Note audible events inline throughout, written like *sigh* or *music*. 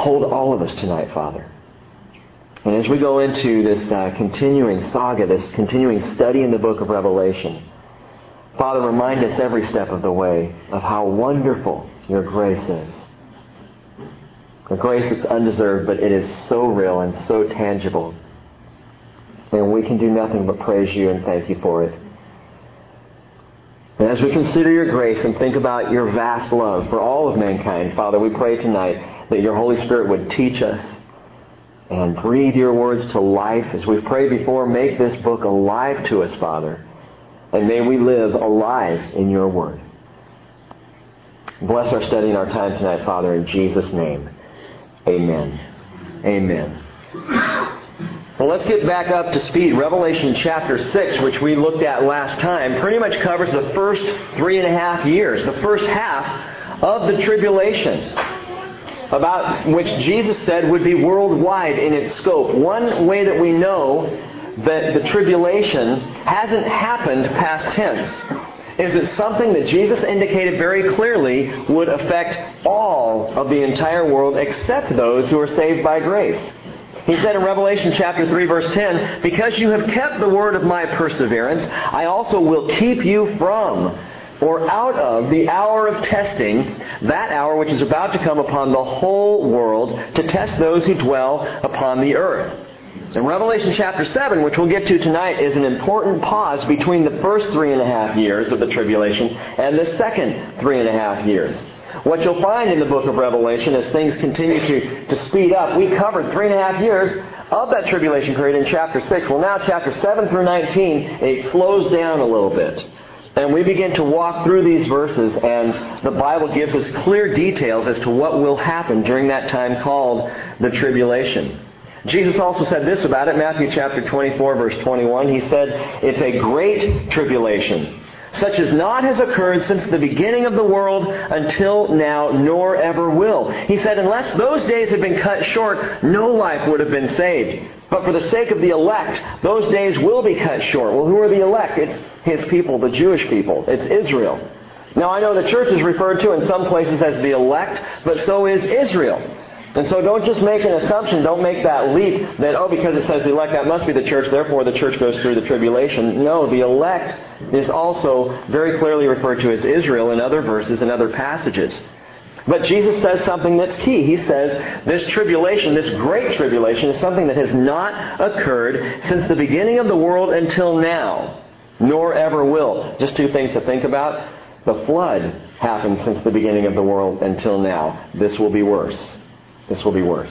hold all of us tonight, Father. And as we go into this uh, continuing saga, this continuing study in the book of Revelation, Father, remind us every step of the way of how wonderful your grace is. A grace that's undeserved, but it is so real and so tangible. And we can do nothing but praise you and thank you for it. And as we consider your grace and think about your vast love for all of mankind, Father, we pray tonight that your Holy Spirit would teach us and breathe your words to life. As we've prayed before, make this book alive to us, Father. And may we live alive in your word. Bless our study and our time tonight, Father, in Jesus' name. Amen. Amen. Well, let's get back up to speed. Revelation chapter 6, which we looked at last time, pretty much covers the first three and a half years, the first half of the tribulation, about which Jesus said would be worldwide in its scope. One way that we know that the tribulation hasn't happened past tense is it something that Jesus indicated very clearly would affect all of the entire world except those who are saved by grace. He said in Revelation chapter 3 verse 10, Because you have kept the word of my perseverance, I also will keep you from or out of the hour of testing, that hour which is about to come upon the whole world to test those who dwell upon the earth. In Revelation chapter 7, which we'll get to tonight, is an important pause between the first three and a half years of the tribulation and the second three and a half years. What you'll find in the book of Revelation as things continue to, to speed up, we covered three and a half years of that tribulation period in chapter 6. Well, now chapter 7 through 19, it slows down a little bit. And we begin to walk through these verses, and the Bible gives us clear details as to what will happen during that time called the tribulation. Jesus also said this about it, Matthew chapter 24, verse 21. He said, It's a great tribulation such as not has occurred since the beginning of the world until now, nor ever will. He said, unless those days had been cut short, no life would have been saved. But for the sake of the elect, those days will be cut short. Well, who are the elect? It's his people, the Jewish people. It's Israel. Now, I know the church is referred to in some places as the elect, but so is Israel. And so don't just make an assumption, don't make that leap that, oh, because it says the elect, that must be the church, therefore the church goes through the tribulation. No, the elect is also very clearly referred to as Israel in other verses and other passages. But Jesus says something that's key. He says this tribulation, this great tribulation, is something that has not occurred since the beginning of the world until now, nor ever will. Just two things to think about. The flood happened since the beginning of the world until now. This will be worse this will be worse.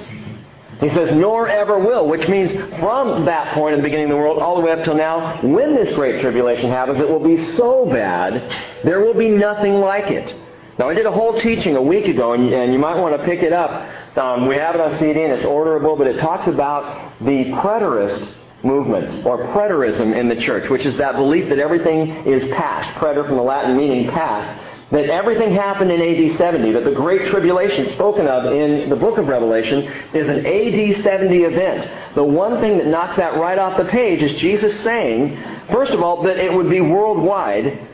He says, nor ever will, which means from that point in the beginning of the world all the way up till now, when this great tribulation happens, it will be so bad, there will be nothing like it. Now, I did a whole teaching a week ago, and, and you might want to pick it up. Um, we have it on CD, and it's orderable, but it talks about the preterist movement, or preterism in the church, which is that belief that everything is past. Preter from the Latin meaning past that everything happened in AD 70, that the Great Tribulation spoken of in the book of Revelation is an AD 70 event. The one thing that knocks that right off the page is Jesus saying, first of all, that it would be worldwide,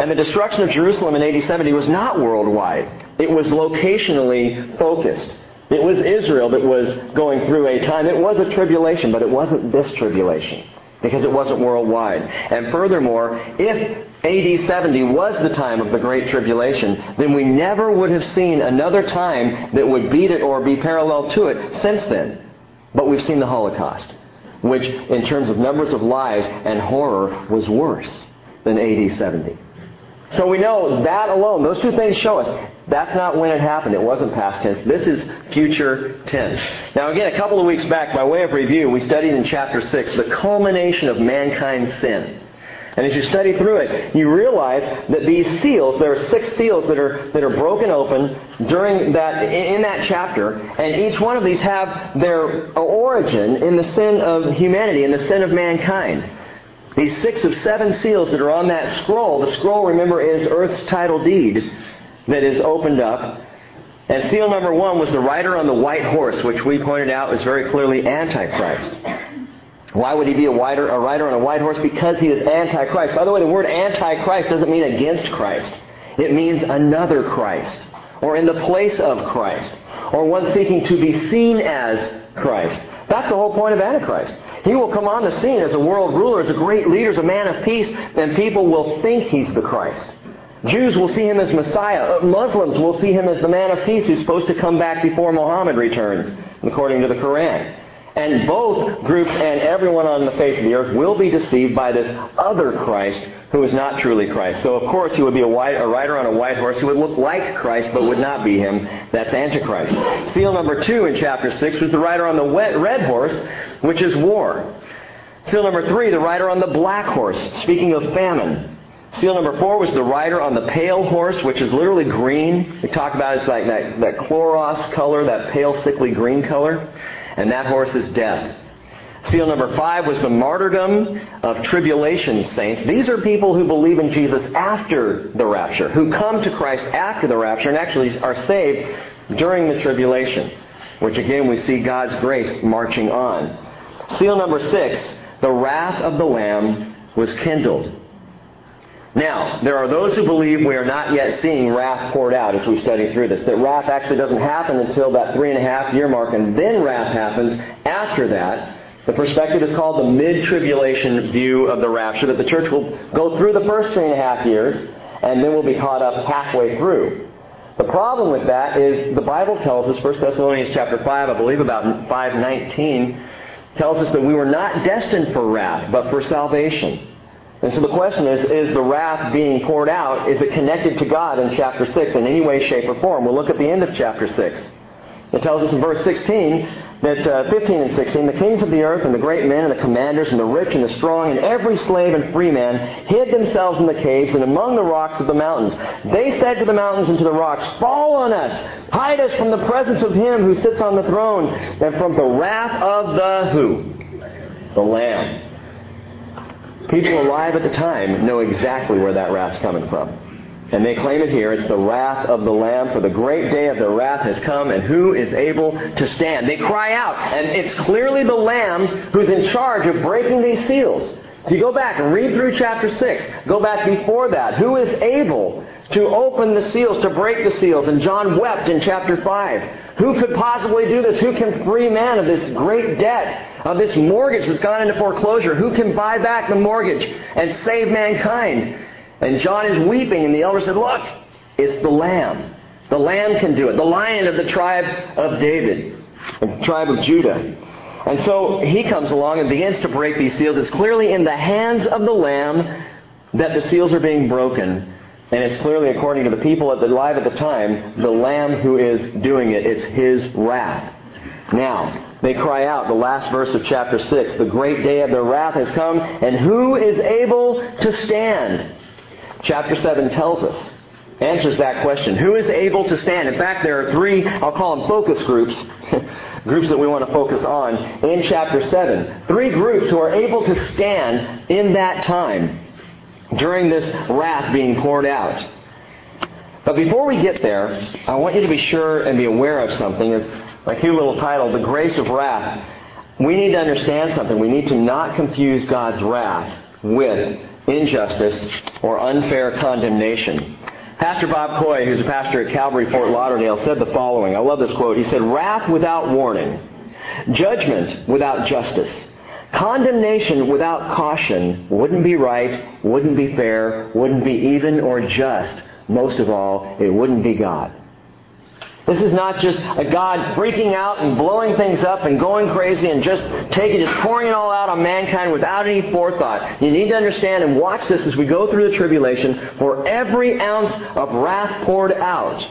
and the destruction of Jerusalem in AD 70 was not worldwide. It was locationally focused. It was Israel that was going through a time. It was a tribulation, but it wasn't this tribulation because it wasn't worldwide. And furthermore, if AD 70 was the time of the Great Tribulation, then we never would have seen another time that would beat it or be parallel to it since then. But we've seen the Holocaust, which in terms of numbers of lives and horror was worse than AD 70. So we know that alone, those two things show us that's not when it happened. It wasn't past tense. This is future tense. Now again, a couple of weeks back, by way of review, we studied in chapter 6 the culmination of mankind's sin. And as you study through it, you realize that these seals, there are six seals that are, that are broken open during that, in that chapter, and each one of these have their origin in the sin of humanity, in the sin of mankind. These six of seven seals that are on that scroll, the scroll, remember, is Earth's title deed that is opened up. And seal number one was the rider on the white horse, which we pointed out is very clearly Antichrist. Why would he be a rider, a rider on a white horse? Because he is Antichrist. By the way, the word Antichrist doesn't mean against Christ. It means another Christ, or in the place of Christ, or one seeking to be seen as Christ. That's the whole point of Antichrist. He will come on the scene as a world ruler, as a great leader, as a man of peace, and people will think he's the Christ. Jews will see him as Messiah. Uh, Muslims will see him as the man of peace who's supposed to come back before Muhammad returns, according to the Quran. And both groups and everyone on the face of the earth will be deceived by this other Christ who is not truly Christ. So, of course, he would be a, white, a rider on a white horse who would look like Christ but would not be him. That's Antichrist. Seal number two in chapter 6 was the rider on the red horse, which is war. Seal number three, the rider on the black horse, speaking of famine. Seal number four was the rider on the pale horse, which is literally green. We talk about it as like that, that chloros color, that pale, sickly green color. And that horse is death. Seal number five was the martyrdom of tribulation saints. These are people who believe in Jesus after the rapture, who come to Christ after the rapture and actually are saved during the tribulation, which again we see God's grace marching on. Seal number six, the wrath of the Lamb was kindled. Now, there are those who believe we are not yet seeing wrath poured out as we study through this. That wrath actually doesn't happen until that three and a half year mark, and then wrath happens after that. The perspective is called the mid-tribulation view of the rapture, that the church will go through the first three and a half years, and then will be caught up halfway through. The problem with that is the Bible tells us, 1 Thessalonians chapter 5, I believe about 519, tells us that we were not destined for wrath, but for salvation. And so the question is, is the wrath being poured out, is it connected to God in chapter 6 in any way, shape, or form? We'll look at the end of chapter 6. It tells us in verse 16 that uh, 15 and 16, the kings of the earth and the great men and the commanders and the rich and the strong and every slave and free man hid themselves in the caves and among the rocks of the mountains. They said to the mountains and to the rocks, Fall on us! Hide us from the presence of him who sits on the throne and from the wrath of the who? The Lamb. People alive at the time know exactly where that wrath's coming from. And they claim it here. It's the wrath of the Lamb, for the great day of the wrath has come, and who is able to stand? They cry out, and it's clearly the Lamb who's in charge of breaking these seals. If you go back and read through chapter 6, go back before that. Who is able to open the seals, to break the seals? And John wept in chapter 5. Who could possibly do this? Who can free man of this great debt, of this mortgage that's gone into foreclosure? Who can buy back the mortgage and save mankind? And John is weeping, and the elder said, Look, it's the Lamb. The Lamb can do it. The Lion of the tribe of David, the tribe of Judah. And so he comes along and begins to break these seals. It's clearly in the hands of the Lamb that the seals are being broken. And it's clearly, according to the people at the, live at the time, the Lamb who is doing it. It's his wrath. Now, they cry out, the last verse of chapter 6, the great day of their wrath has come, and who is able to stand? Chapter 7 tells us, answers that question. Who is able to stand? In fact, there are three, I'll call them focus groups, *laughs* groups that we want to focus on in chapter 7. Three groups who are able to stand in that time during this wrath being poured out. But before we get there, I want you to be sure and be aware of something. As my cute little title, The Grace of Wrath. We need to understand something. We need to not confuse God's wrath with injustice or unfair condemnation. Pastor Bob Coy, who's a pastor at Calvary Fort Lauderdale, said the following. I love this quote. He said, Wrath without warning, judgment without justice, Condemnation without caution wouldn't be right, wouldn't be fair, wouldn't be even or just. Most of all, it wouldn't be God. This is not just a God freaking out and blowing things up and going crazy and just taking, just pouring it all out on mankind without any forethought. You need to understand and watch this as we go through the tribulation. For every ounce of wrath poured out,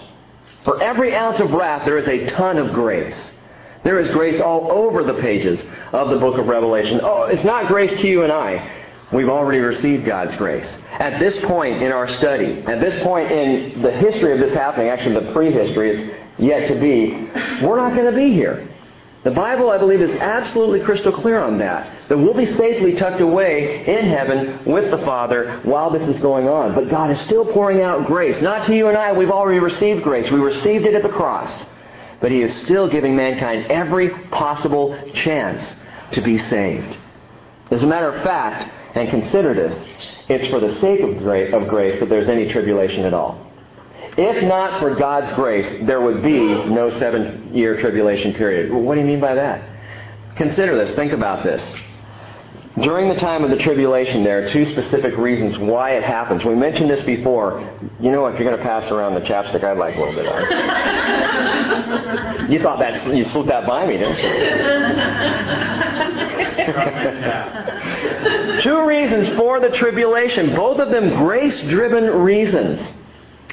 for every ounce of wrath, there is a ton of grace. There is grace all over the pages of the book of Revelation. Oh, it's not grace to you and I. We've already received God's grace. At this point in our study, at this point in the history of this happening, actually the prehistory, it's yet to be, we're not going to be here. The Bible, I believe, is absolutely crystal clear on that. That we'll be safely tucked away in heaven with the Father while this is going on. But God is still pouring out grace. Not to you and I, we've already received grace. We received it at the cross. But he is still giving mankind every possible chance to be saved. As a matter of fact, and consider this, it's for the sake of grace that there's any tribulation at all. If not for God's grace, there would be no seven year tribulation period. What do you mean by that? Consider this. Think about this. During the time of the tribulation, there are two specific reasons why it happens. We mentioned this before. You know, if you're going to pass around the chapstick, I'd like a little bit of it. *laughs* you thought that you slipped that by me, didn't you? *laughs* two reasons for the tribulation, both of them grace-driven reasons.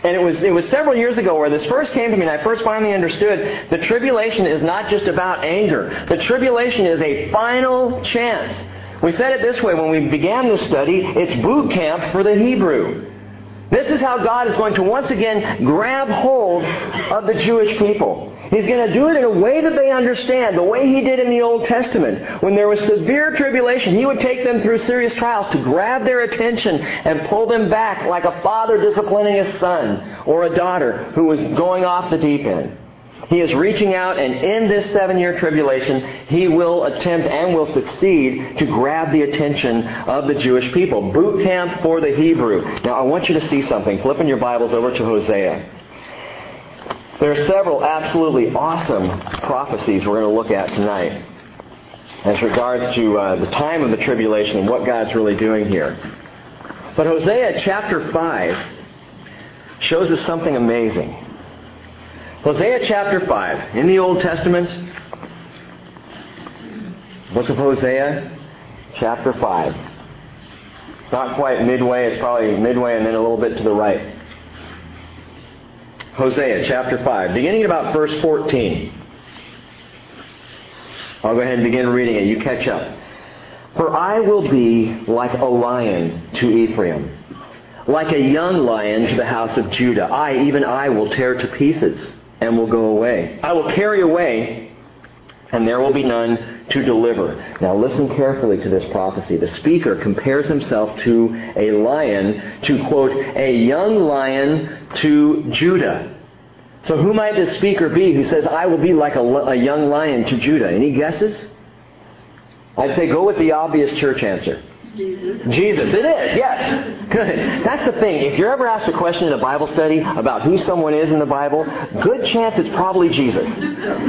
And it was, it was several years ago where this first came to me and I first finally understood the tribulation is not just about anger. The tribulation is a final chance we said it this way when we began this study it's boot camp for the Hebrew. This is how God is going to once again grab hold of the Jewish people. He's going to do it in a way that they understand, the way He did in the Old Testament. When there was severe tribulation, He would take them through serious trials to grab their attention and pull them back like a father disciplining a son or a daughter who was going off the deep end. He is reaching out, and in this seven year tribulation, he will attempt and will succeed to grab the attention of the Jewish people. Boot camp for the Hebrew. Now, I want you to see something. Flipping your Bibles over to Hosea. There are several absolutely awesome prophecies we're going to look at tonight as regards to uh, the time of the tribulation and what God's really doing here. But Hosea chapter 5 shows us something amazing. Hosea chapter 5. In the Old Testament, book of Hosea, chapter 5. It's not quite midway, it's probably midway and then a little bit to the right. Hosea chapter 5, beginning at about verse 14. I'll go ahead and begin reading it. You catch up. For I will be like a lion to Ephraim, like a young lion to the house of Judah. I, even I, will tear to pieces and will go away. I will carry away, and there will be none to deliver. Now listen carefully to this prophecy. The speaker compares himself to a lion, to quote, a young lion to Judah. So who might this speaker be who says, I will be like a, a young lion to Judah? Any guesses? I'd say go with the obvious church answer. Jesus. Jesus, it is, yes. Good. That's the thing. If you're ever asked a question in a Bible study about who someone is in the Bible, good chance it's probably Jesus.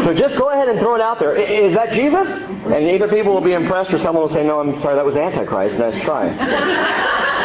So just go ahead and throw it out there. Is that Jesus? And either people will be impressed or someone will say, no, I'm sorry, that was Antichrist. Nice try. *laughs*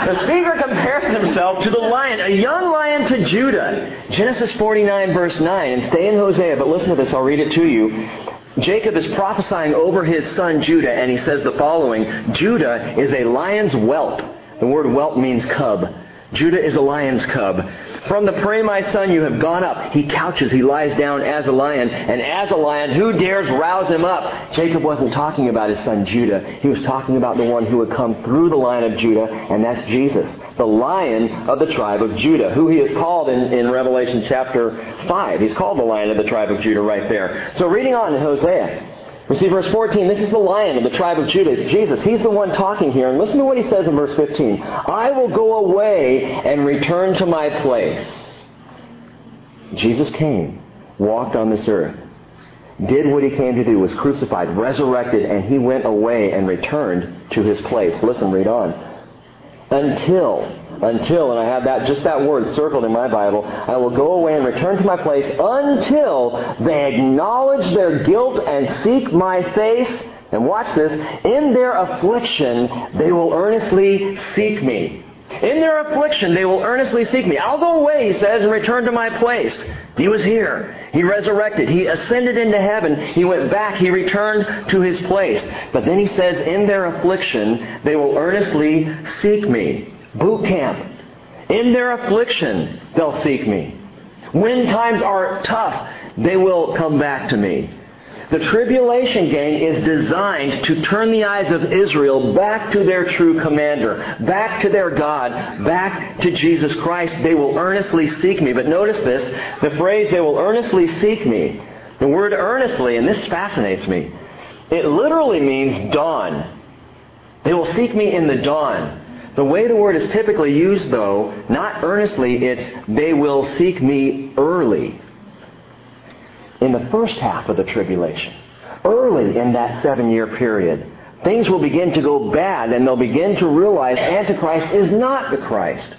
The speaker compares himself to the lion, a young lion to Judah. Genesis 49, verse 9. And stay in Hosea, but listen to this. I'll read it to you. Jacob is prophesying over his son Judah, and he says the following Judah is a lion's whelp. The word whelp means cub. Judah is a lion's cub. From the prey, my son, you have gone up. He couches, he lies down as a lion, and as a lion, who dares rouse him up? Jacob wasn't talking about his son Judah. He was talking about the one who would come through the line of Judah, and that's Jesus, the lion of the tribe of Judah, who he is called in, in Revelation chapter 5. He's called the lion of the tribe of Judah right there. So reading on in Hosea. We see verse 14, this is the lion of the tribe of Judah. It's Jesus. He's the one talking here. And listen to what he says in verse 15. I will go away and return to my place. Jesus came, walked on this earth, did what he came to do, was crucified, resurrected, and he went away and returned to his place. Listen, read on. Until, until, and I have that just that word circled in my Bible, I will go away and return to my place until they acknowledge their guilt and seek my face. And watch this, in their affliction they will earnestly seek me. In their affliction, they will earnestly seek me. I'll go away, he says, and return to my place. He was here. He resurrected. He ascended into heaven. He went back. He returned to his place. But then he says, in their affliction, they will earnestly seek me. Boot camp. In their affliction, they'll seek me. When times are tough, they will come back to me. The tribulation gang is designed to turn the eyes of Israel back to their true commander, back to their God, back to Jesus Christ. They will earnestly seek me. But notice this, the phrase, they will earnestly seek me. The word earnestly, and this fascinates me, it literally means dawn. They will seek me in the dawn. The way the word is typically used, though, not earnestly, it's they will seek me early in the first half of the tribulation, early in that seven year period, things will begin to go bad and they'll begin to realize Antichrist is not the Christ.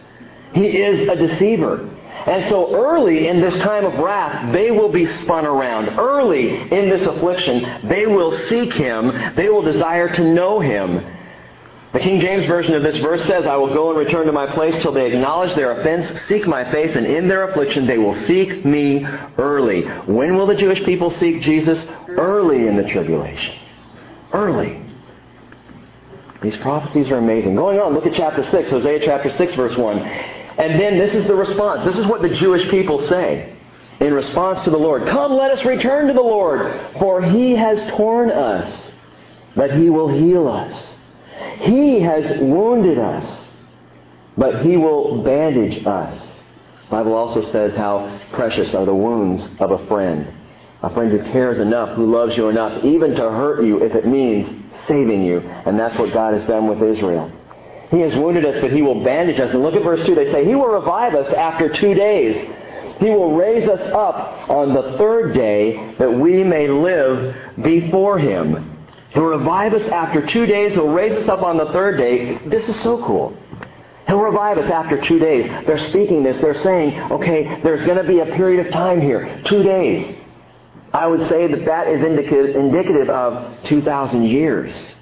He is a deceiver. And so early in this time of wrath, they will be spun around. Early in this affliction, they will seek Him. They will desire to know Him. The King James Version of this verse says, I will go and return to my place till they acknowledge their offense, seek my face, and in their affliction they will seek me early. When will the Jewish people seek Jesus? Early in the tribulation. Early. These prophecies are amazing. Going on, look at chapter 6, Hosea chapter 6, verse 1. And then this is the response. This is what the Jewish people say in response to the Lord. Come, let us return to the Lord, for he has torn us, but he will heal us. He has wounded us, but He will bandage us. The Bible also says how precious are the wounds of a friend. A friend who cares enough, who loves you enough, even to hurt you if it means saving you. And that's what God has done with Israel. He has wounded us, but He will bandage us. And look at verse 2. They say, He will revive us after two days. He will raise us up on the third day that we may live before Him. He'll revive us after two days. He'll raise us up on the third day. This is so cool. He'll revive us after two days. They're speaking this. They're saying, okay, there's going to be a period of time here. Two days. I would say that that is indicative of 2,000 years.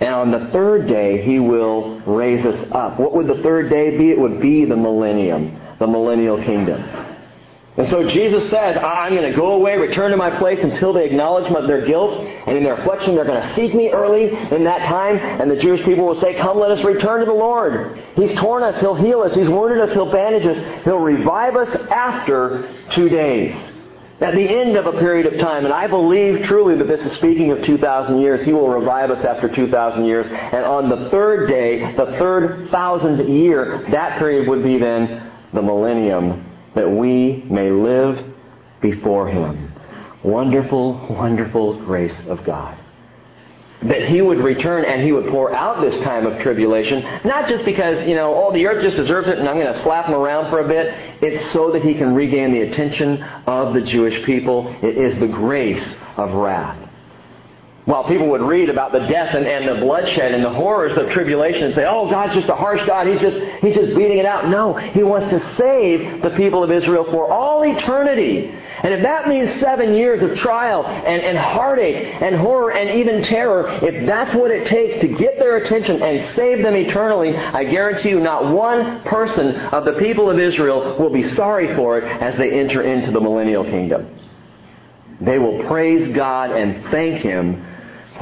And on the third day, He will raise us up. What would the third day be? It would be the millennium, the millennial kingdom. And so Jesus says, I'm going to go away, return to my place until they acknowledge their guilt. And in their affliction, they're going to seek me early in that time. And the Jewish people will say, Come, let us return to the Lord. He's torn us. He'll heal us. He's wounded us. He'll bandage us. He'll revive us after two days. At the end of a period of time. And I believe truly that this is speaking of 2,000 years. He will revive us after 2,000 years. And on the third day, the third thousand year, that period would be then the millennium that we may live before Him. Wonderful, wonderful grace of God. That He would return and He would pour out this time of tribulation, not just because, you know, oh, the earth just deserves it and I'm going to slap Him around for a bit. It's so that He can regain the attention of the Jewish people. It is the grace of wrath. While people would read about the death and, and the bloodshed and the horrors of tribulation and say, oh, God's just a harsh God. He's just, he's just beating it out. No, He wants to save the people of Israel for all eternity. And if that means seven years of trial and, and heartache and horror and even terror, if that's what it takes to get their attention and save them eternally, I guarantee you not one person of the people of Israel will be sorry for it as they enter into the millennial kingdom. They will praise God and thank Him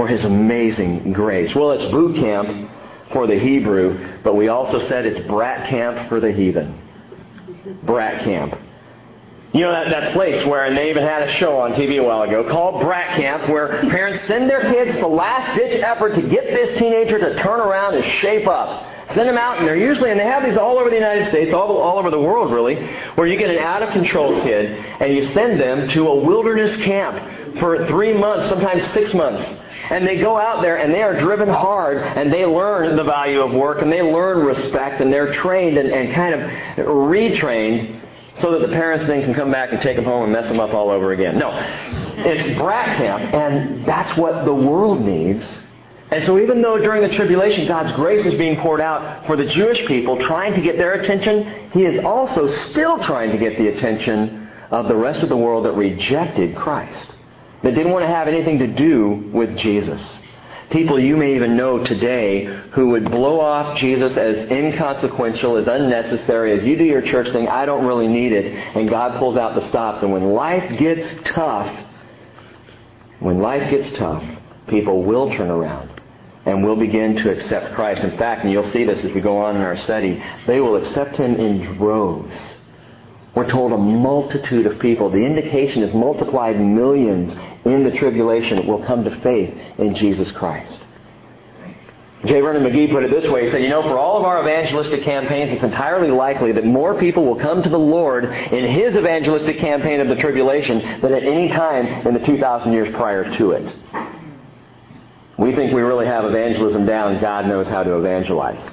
for his amazing grace. Well, it's boot camp for the Hebrew, but we also said it's brat camp for the heathen. Brat camp. You know that, that place where, and they even had a show on TV a while ago called Brat Camp, where parents send their kids the last ditch effort to get this teenager to turn around and shape up. Send them out, and they're usually, and they have these all over the United States, all, all over the world really, where you get an out of control kid and you send them to a wilderness camp for three months, sometimes six months. And they go out there and they are driven hard and they learn the value of work and they learn respect and they're trained and, and kind of retrained so that the parents then can come back and take them home and mess them up all over again. No. It's brat camp and that's what the world needs. And so even though during the tribulation God's grace is being poured out for the Jewish people trying to get their attention, He is also still trying to get the attention of the rest of the world that rejected Christ that didn't want to have anything to do with Jesus. People you may even know today who would blow off Jesus as inconsequential, as unnecessary, as you do your church thing, I don't really need it, and God pulls out the stops. And when life gets tough, when life gets tough, people will turn around and will begin to accept Christ. In fact, and you'll see this as we go on in our study, they will accept Him in droves. We're told a multitude of people. The indication is multiplied millions in the tribulation will come to faith in Jesus Christ. J. Vernon McGee put it this way. He said, You know, for all of our evangelistic campaigns, it's entirely likely that more people will come to the Lord in His evangelistic campaign of the tribulation than at any time in the 2,000 years prior to it. We think we really have evangelism down. God knows how to evangelize.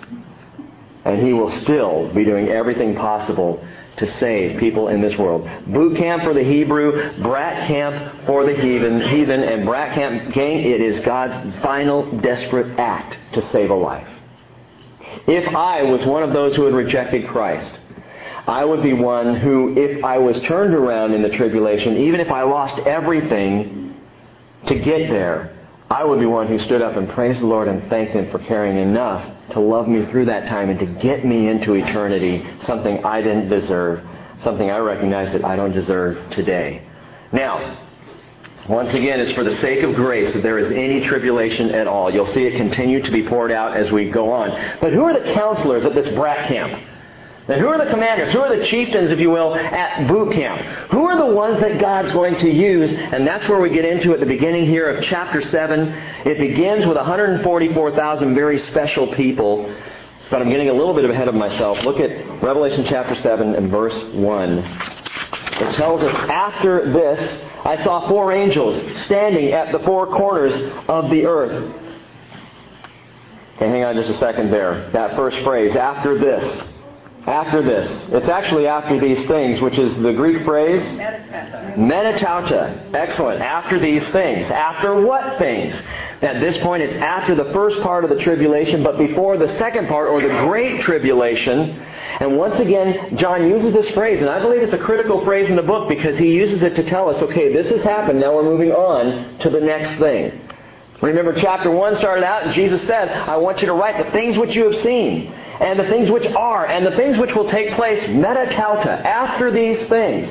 And He will still be doing everything possible to save people in this world. Boot camp for the Hebrew, brat camp for the heathen, heathen and brat camp gang, it is God's final desperate act to save a life. If I was one of those who had rejected Christ, I would be one who, if I was turned around in the tribulation, even if I lost everything to get there, I would be one who stood up and praised the Lord and thanked Him for caring enough to love me through that time and to get me into eternity, something I didn't deserve, something I recognize that I don't deserve today. Now, once again, it's for the sake of grace that there is any tribulation at all. You'll see it continue to be poured out as we go on. But who are the counselors at this brat camp? And who are the commanders? Who are the chieftains, if you will, at boot camp? Who are the ones that God's going to use? And that's where we get into at the beginning here of chapter 7. It begins with 144,000 very special people. But I'm getting a little bit ahead of myself. Look at Revelation chapter 7 and verse 1. It tells us, after this, I saw four angels standing at the four corners of the earth. Okay, hang on just a second there. That first phrase, after this. After this. It's actually after these things, which is the Greek phrase metatauta. Excellent. After these things. After what things? At this point, it's after the first part of the tribulation, but before the second part, or the great tribulation. And once again, John uses this phrase, and I believe it's a critical phrase in the book because he uses it to tell us, okay, this has happened, now we're moving on to the next thing. Remember, chapter 1 started out, and Jesus said, I want you to write the things which you have seen, and the things which are, and the things which will take place, metatauta, after these things.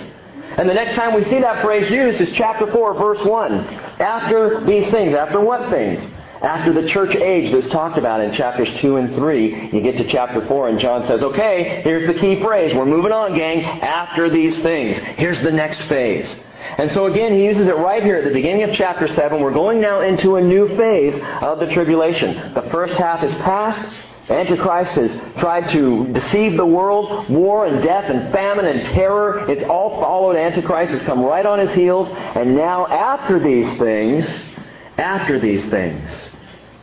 And the next time we see that phrase used is chapter 4, verse 1. After these things. After what things? After the church age that's talked about in chapters 2 and 3, you get to chapter 4 and John says, okay, here's the key phrase. We're moving on, gang. After these things. Here's the next phase. And so again, he uses it right here at the beginning of chapter 7. We're going now into a new phase of the tribulation. The first half is past. Antichrist has tried to deceive the world. War and death and famine and terror. It's all followed. Antichrist has come right on his heels. And now after these things, after these things,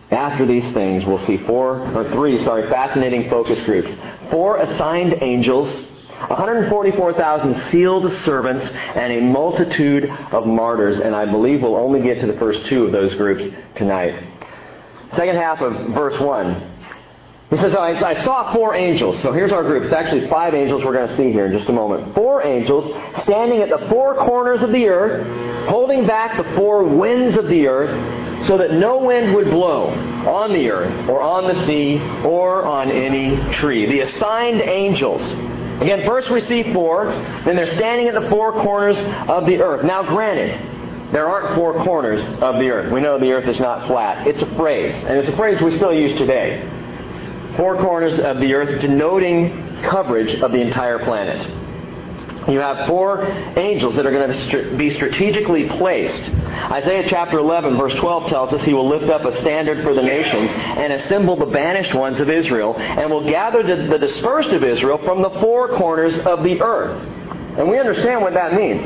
after these things, we'll see four, or three, sorry, fascinating focus groups. Four assigned angels, 144,000 sealed servants, and a multitude of martyrs. And I believe we'll only get to the first two of those groups tonight. Second half of verse 1. He says, I, I, saw four angels. So here's our group. It's actually five angels we're going to see here in just a moment. Four angels standing at the four corners of the earth, holding back the four winds of the earth, so that no wind would blow on the earth, or on the sea, or on any tree. The assigned angels. Again, first we see four, then they're standing at the four corners of the earth. Now, granted, there aren't four corners of the earth. We know the earth is not flat. It's a phrase, and it's a phrase we still use today four corners of the earth denoting coverage of the entire planet. You have four angels that are going to be strategically placed. Isaiah chapter 11 verse 12 tells us he will lift up a standard for the nations and assemble the banished ones of Israel and will gather the dispersed of Israel from the four corners of the earth. And we understand what that means.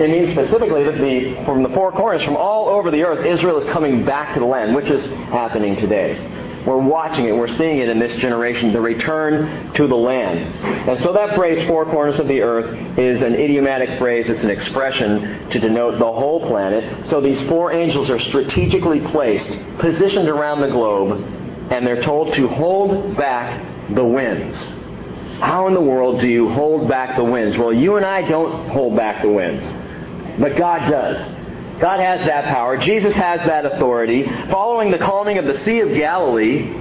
It means specifically that the, from the four corners, from all over the earth, Israel is coming back to the land, which is happening today. We're watching it. We're seeing it in this generation, the return to the land. And so that phrase, four corners of the earth, is an idiomatic phrase. It's an expression to denote the whole planet. So these four angels are strategically placed, positioned around the globe, and they're told to hold back the winds. How in the world do you hold back the winds? Well, you and I don't hold back the winds, but God does. God has that power. Jesus has that authority. Following the calming of the Sea of Galilee,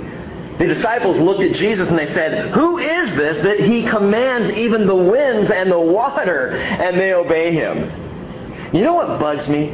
the disciples looked at Jesus and they said, Who is this that he commands even the winds and the water and they obey him? You know what bugs me?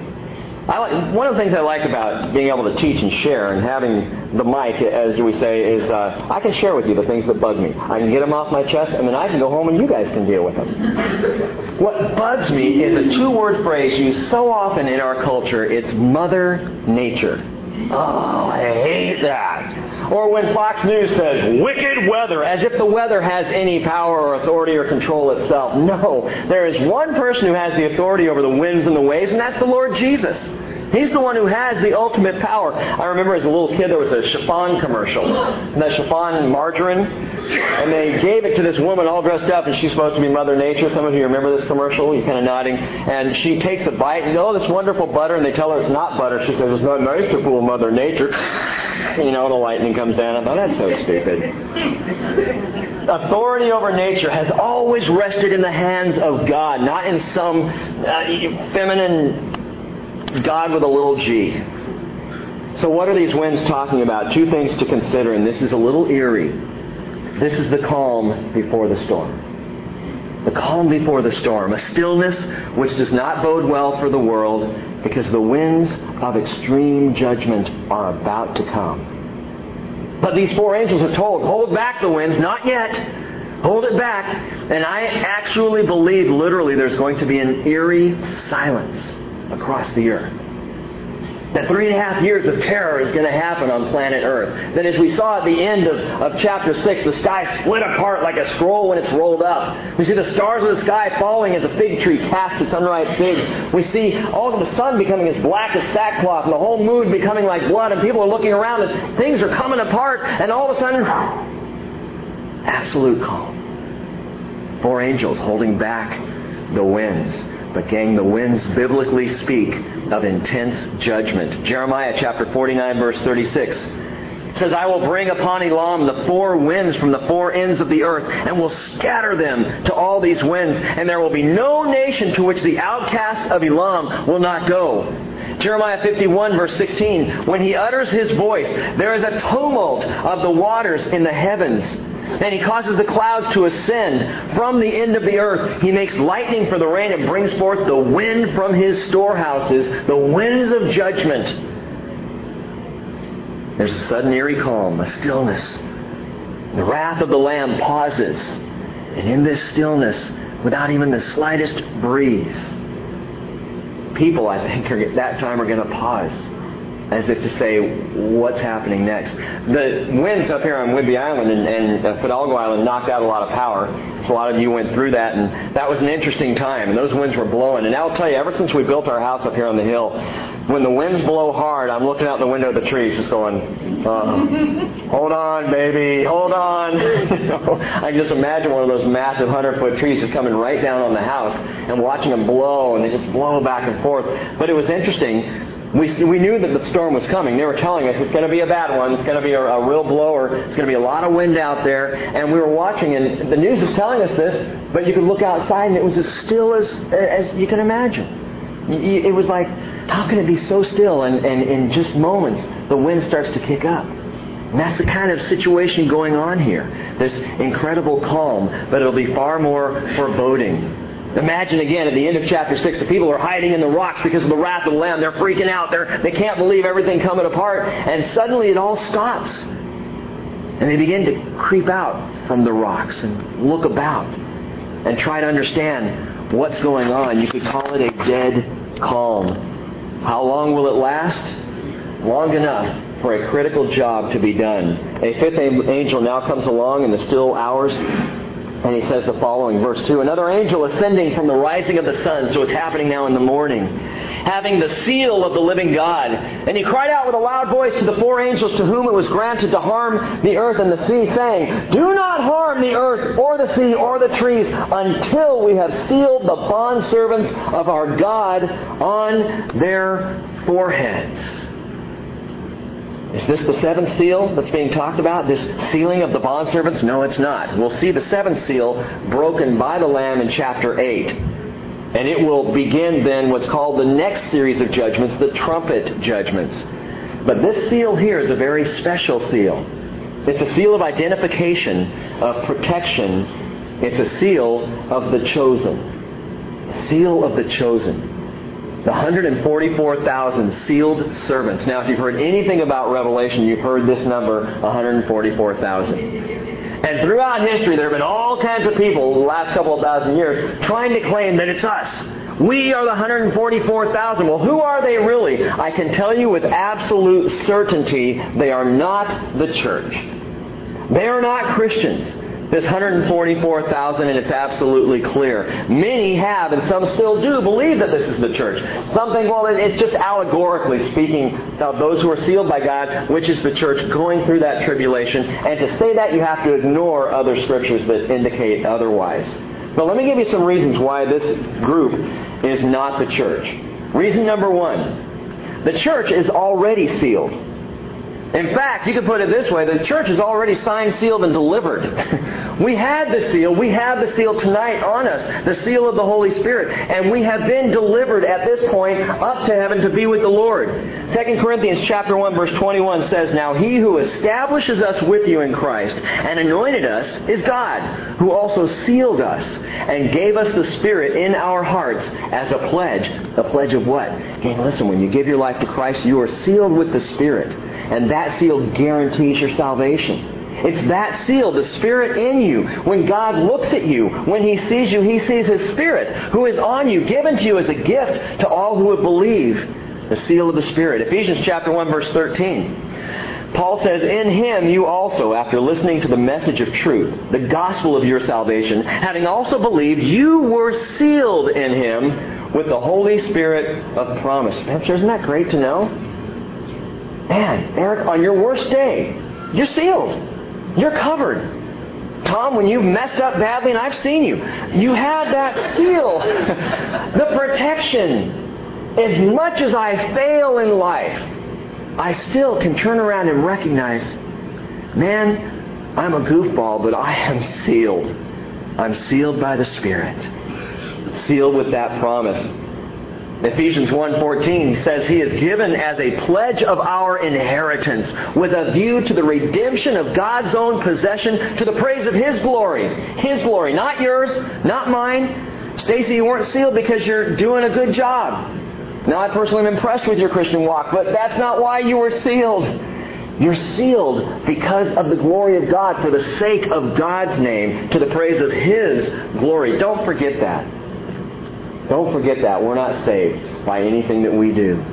I, one of the things I like about being able to teach and share and having the mic, as we say, is uh, I can share with you the things that bug me. I can get them off my chest, and then I can go home and you guys can deal with them. what bugs me is a two-word phrase used so often in our culture. It's Mother Nature. Oh, I hate that. Or when Fox News says, wicked weather, as if the weather has any power or authority or control itself. No. There is one person who has the authority over the winds and the waves, and that's the Lord Jesus. He's the one who has the ultimate power. I remember as a little kid there was a chiffon commercial. And that chiffon margarine. And they gave it to this woman all dressed up and she's supposed to be Mother Nature. Some of you remember this commercial? You're kind of nodding. And she takes a bite and, oh, this wonderful butter. And they tell her it's not butter. She says, it's not nice to fool Mother Nature. You know, the lightning comes down. I thought, that's so stupid. authority over nature has always rested in the hands of God, not in some uh, feminine God with a little g. So, what are these winds talking about? Two things to consider, and this is a little eerie. This is the calm before the storm. The calm before the storm, a stillness which does not bode well for the world because the winds of extreme judgment are about to come. But these four angels are told, hold back the winds, not yet. Hold it back. And I actually believe, literally, there's going to be an eerie silence across the earth that three and a half years of terror is going to happen on planet Earth. That as we saw at the end of, of chapter 6, the sky split apart like a scroll when it's rolled up. We see the stars of the sky falling as a fig tree casts its unripe figs. We see all of the sun becoming as black as sackcloth and the whole moon becoming like blood and people are looking around and things are coming apart and all of a sudden, absolute calm. Four angels holding back the winds. But, gang, the winds biblically speak of intense judgment. Jeremiah chapter 49, verse 36 says, I will bring upon Elam the four winds from the four ends of the earth, and will scatter them to all these winds, and there will be no nation to which the outcasts of Elam will not go. Jeremiah 51, verse 16, when he utters his voice, there is a tumult of the waters in the heavens. And he causes the clouds to ascend from the end of the earth. He makes lightning for the rain and brings forth the wind from his storehouses, the winds of judgment. There's a sudden eerie calm, a stillness. The wrath of the Lamb pauses. And in this stillness, without even the slightest breeze, people, I think, at that time are going to pause as if to say, what's happening next? The winds up here on Whidbey Island and, and uh, Fidalgo Island knocked out a lot of power. So a lot of you went through that, and that was an interesting time. And those winds were blowing. And I'll tell you, ever since we built our house up here on the hill, when the winds blow hard, I'm looking out the window of the trees, just going, uh, "Hold on, baby, hold on." *laughs* I can just imagine one of those massive hundred foot trees just coming right down on the house and watching them blow, and they just blow back and forth. But it was interesting we, we knew that the storm was coming. They were telling us it's going to be a bad one. It's going to be a, a real blower. It's going to be a lot of wind out there. And we were watching, and the news was telling us this, but you could look outside, and it was as still as, as you can imagine. It was like, how can it be so still? And, and in just moments, the wind starts to kick up. And that's the kind of situation going on here. This incredible calm, but it'll be far more foreboding Imagine again at the end of chapter 6, the people are hiding in the rocks because of the wrath of the Lamb. They're freaking out. They're, they can't believe everything coming apart. And suddenly it all stops. And they begin to creep out from the rocks and look about and try to understand what's going on. You could call it a dead calm. How long will it last? Long enough for a critical job to be done. A fifth angel now comes along in the still hours and he says the following, verse 2 Another angel ascending from the rising of the sun, so it's happening now in the morning, having the seal of the living God. And he cried out with a loud voice to the four angels to whom it was granted to harm the earth and the sea, saying, Do not harm the earth or the sea or the trees until we have sealed the bondservants of our God on their foreheads. Is this the seventh seal that's being talked about? This sealing of the bondservants? No, it's not. We'll see the seventh seal broken by the Lamb in chapter 8. And it will begin then what's called the next series of judgments, the trumpet judgments. But this seal here is a very special seal. It's a seal of identification, of protection. It's a seal of the chosen. Seal of the chosen. The 144,000 sealed servants. Now, if you've heard anything about Revelation, you've heard this number, 144,000. And throughout history, there have been all kinds of people, the last couple of thousand years, trying to claim that it's us. We are the 144,000. Well, who are they really? I can tell you with absolute certainty, they are not the church. They are not Christians. This 144,000, and it's absolutely clear. Many have, and some still do, believe that this is the church. Some think, well, it's just allegorically speaking of those who are sealed by God, which is the church going through that tribulation. And to say that, you have to ignore other scriptures that indicate otherwise. But let me give you some reasons why this group is not the church. Reason number one the church is already sealed. In fact, you could put it this way the church is already signed, sealed, and delivered. *laughs* we had the seal. We have the seal tonight on us, the seal of the Holy Spirit. And we have been delivered at this point up to heaven to be with the Lord. 2 Corinthians chapter 1, verse 21 says, Now he who establishes us with you in Christ and anointed us is God, who also sealed us and gave us the Spirit in our hearts as a pledge. A pledge of what? Hey, listen, when you give your life to Christ, you are sealed with the Spirit. And that seal guarantees your salvation. It's that seal, the Spirit in you. When God looks at you, when He sees you, He sees His Spirit, who is on you, given to you as a gift to all who would believe. The seal of the Spirit. Ephesians chapter 1, verse 13. Paul says, In him you also, after listening to the message of truth, the gospel of your salvation, having also believed, you were sealed in him with the Holy Spirit of promise. Isn't that great to know? Man, Eric, on your worst day, you're sealed. You're covered. Tom, when you've messed up badly, and I've seen you, you had that seal. *laughs* the protection. As much as I fail in life, I still can turn around and recognize, man, I'm a goofball, but I am sealed. I'm sealed by the Spirit. Sealed with that promise. Ephesians 1:14 he says he is given as a pledge of our inheritance with a view to the redemption of God's own possession to the praise of his glory. His glory, not yours, not mine. Stacy, you weren't sealed because you're doing a good job. Now I personally am impressed with your Christian walk, but that's not why you were sealed. You're sealed because of the glory of God, for the sake of God's name, to the praise of His glory. Don't forget that. Don't forget that. We're not saved by anything that we do.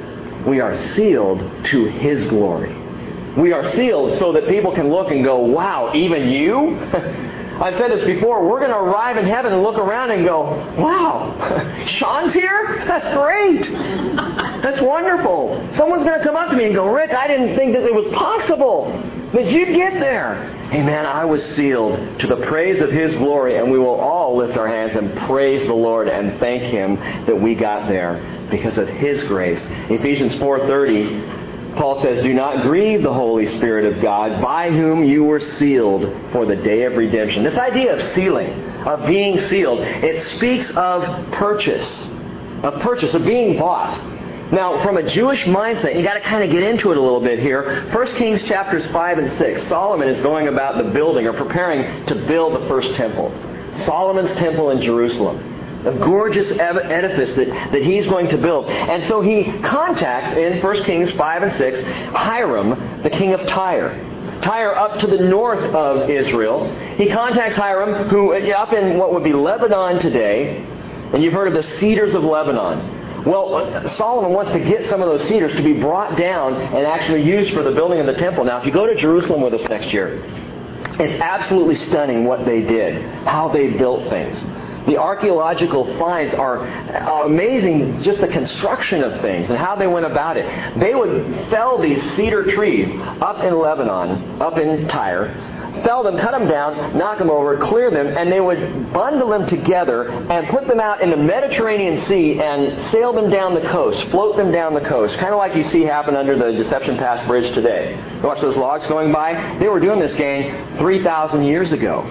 We are sealed to His glory. We are sealed so that people can look and go, wow, even you? *laughs* I've said this before. We're going to arrive in heaven and look around and go, wow, *laughs* Sean's here? That's great. That's wonderful. Someone's going to come up to me and go, Rick, I didn't think that it was possible that you'd get there. Amen. I was sealed to the praise of His glory, and we will all lift our hands and praise the Lord and thank Him that we got there because of His grace. Ephesians 4:30, Paul says, "Do not grieve the Holy Spirit of God, by whom you were sealed for the day of redemption." This idea of sealing, of being sealed, it speaks of purchase, of purchase, of being bought. Now, from a Jewish mindset, you got to kind of get into it a little bit here. 1 Kings chapters 5 and 6. Solomon is going about the building or preparing to build the first temple. Solomon's temple in Jerusalem. A gorgeous edifice that, that he's going to build. And so he contacts in 1 Kings 5 and 6 Hiram, the king of Tyre. Tyre up to the north of Israel. He contacts Hiram, who up in what would be Lebanon today, and you've heard of the cedars of Lebanon. Well, Solomon wants to get some of those cedars to be brought down and actually used for the building of the temple. Now, if you go to Jerusalem with us next year, it's absolutely stunning what they did, how they built things. The archaeological finds are amazing, just the construction of things and how they went about it. They would fell these cedar trees up in Lebanon, up in Tyre, fell them, cut them down, knock them over, clear them, and they would bundle them together and put them out in the Mediterranean Sea and sail them down the coast, float them down the coast, kind of like you see happen under the Deception Pass Bridge today. You watch those logs going by? They were doing this, gang, 3,000 years ago.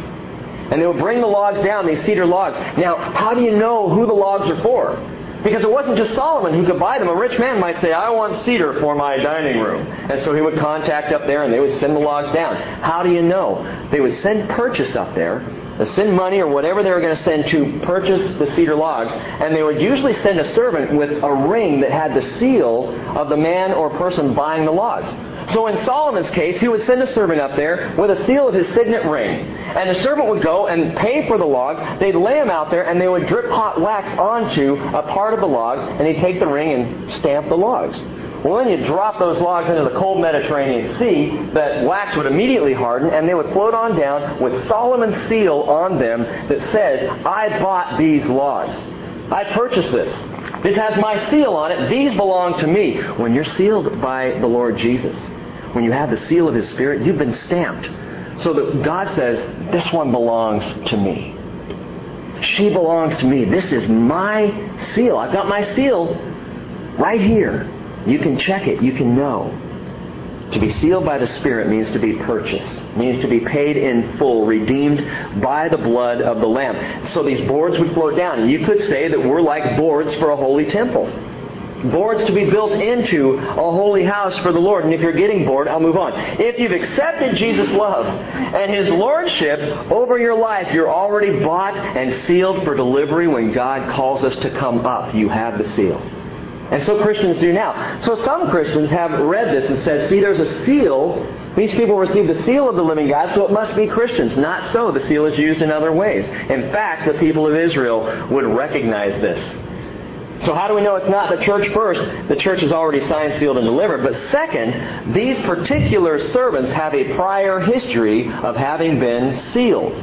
And they would bring the logs down, these cedar logs. Now, how do you know who the logs are for? Because it wasn't just Solomon who could buy them. A rich man might say, I want cedar for my dining room. And so he would contact up there and they would send the logs down. How do you know? They would send purchase up there, uh, send money or whatever they were going to send to purchase the cedar logs, and they would usually send a servant with a ring that had the seal of the man or person buying the logs. So in Solomon's case, he would send a servant up there with a seal of his signet ring. And the servant would go and pay for the logs. They'd lay them out there and they would drip hot wax onto a part of the log and he'd take the ring and stamp the logs. Well, then you drop those logs into the cold Mediterranean Sea, that wax would immediately harden, and they would float on down with Solomon's seal on them that says, I bought these logs. I purchased this. This has my seal on it. These belong to me. When you're sealed by the Lord Jesus, when you have the seal of His Spirit, you've been stamped. So that God says, This one belongs to me. She belongs to me. This is my seal. I've got my seal right here. You can check it. You can know. To be sealed by the Spirit means to be purchased, means to be paid in full, redeemed by the blood of the Lamb. So these boards would float down. You could say that we're like boards for a holy temple. Boards to be built into a holy house for the Lord. And if you're getting bored, I'll move on. If you've accepted Jesus' love and His Lordship over your life, you're already bought and sealed for delivery when God calls us to come up. You have the seal. And so Christians do now. So some Christians have read this and said, see, there's a seal. These people receive the seal of the living God, so it must be Christians. Not so. The seal is used in other ways. In fact, the people of Israel would recognize this. So how do we know it's not the church first? The church is already signed, sealed, and delivered. But second, these particular servants have a prior history of having been sealed.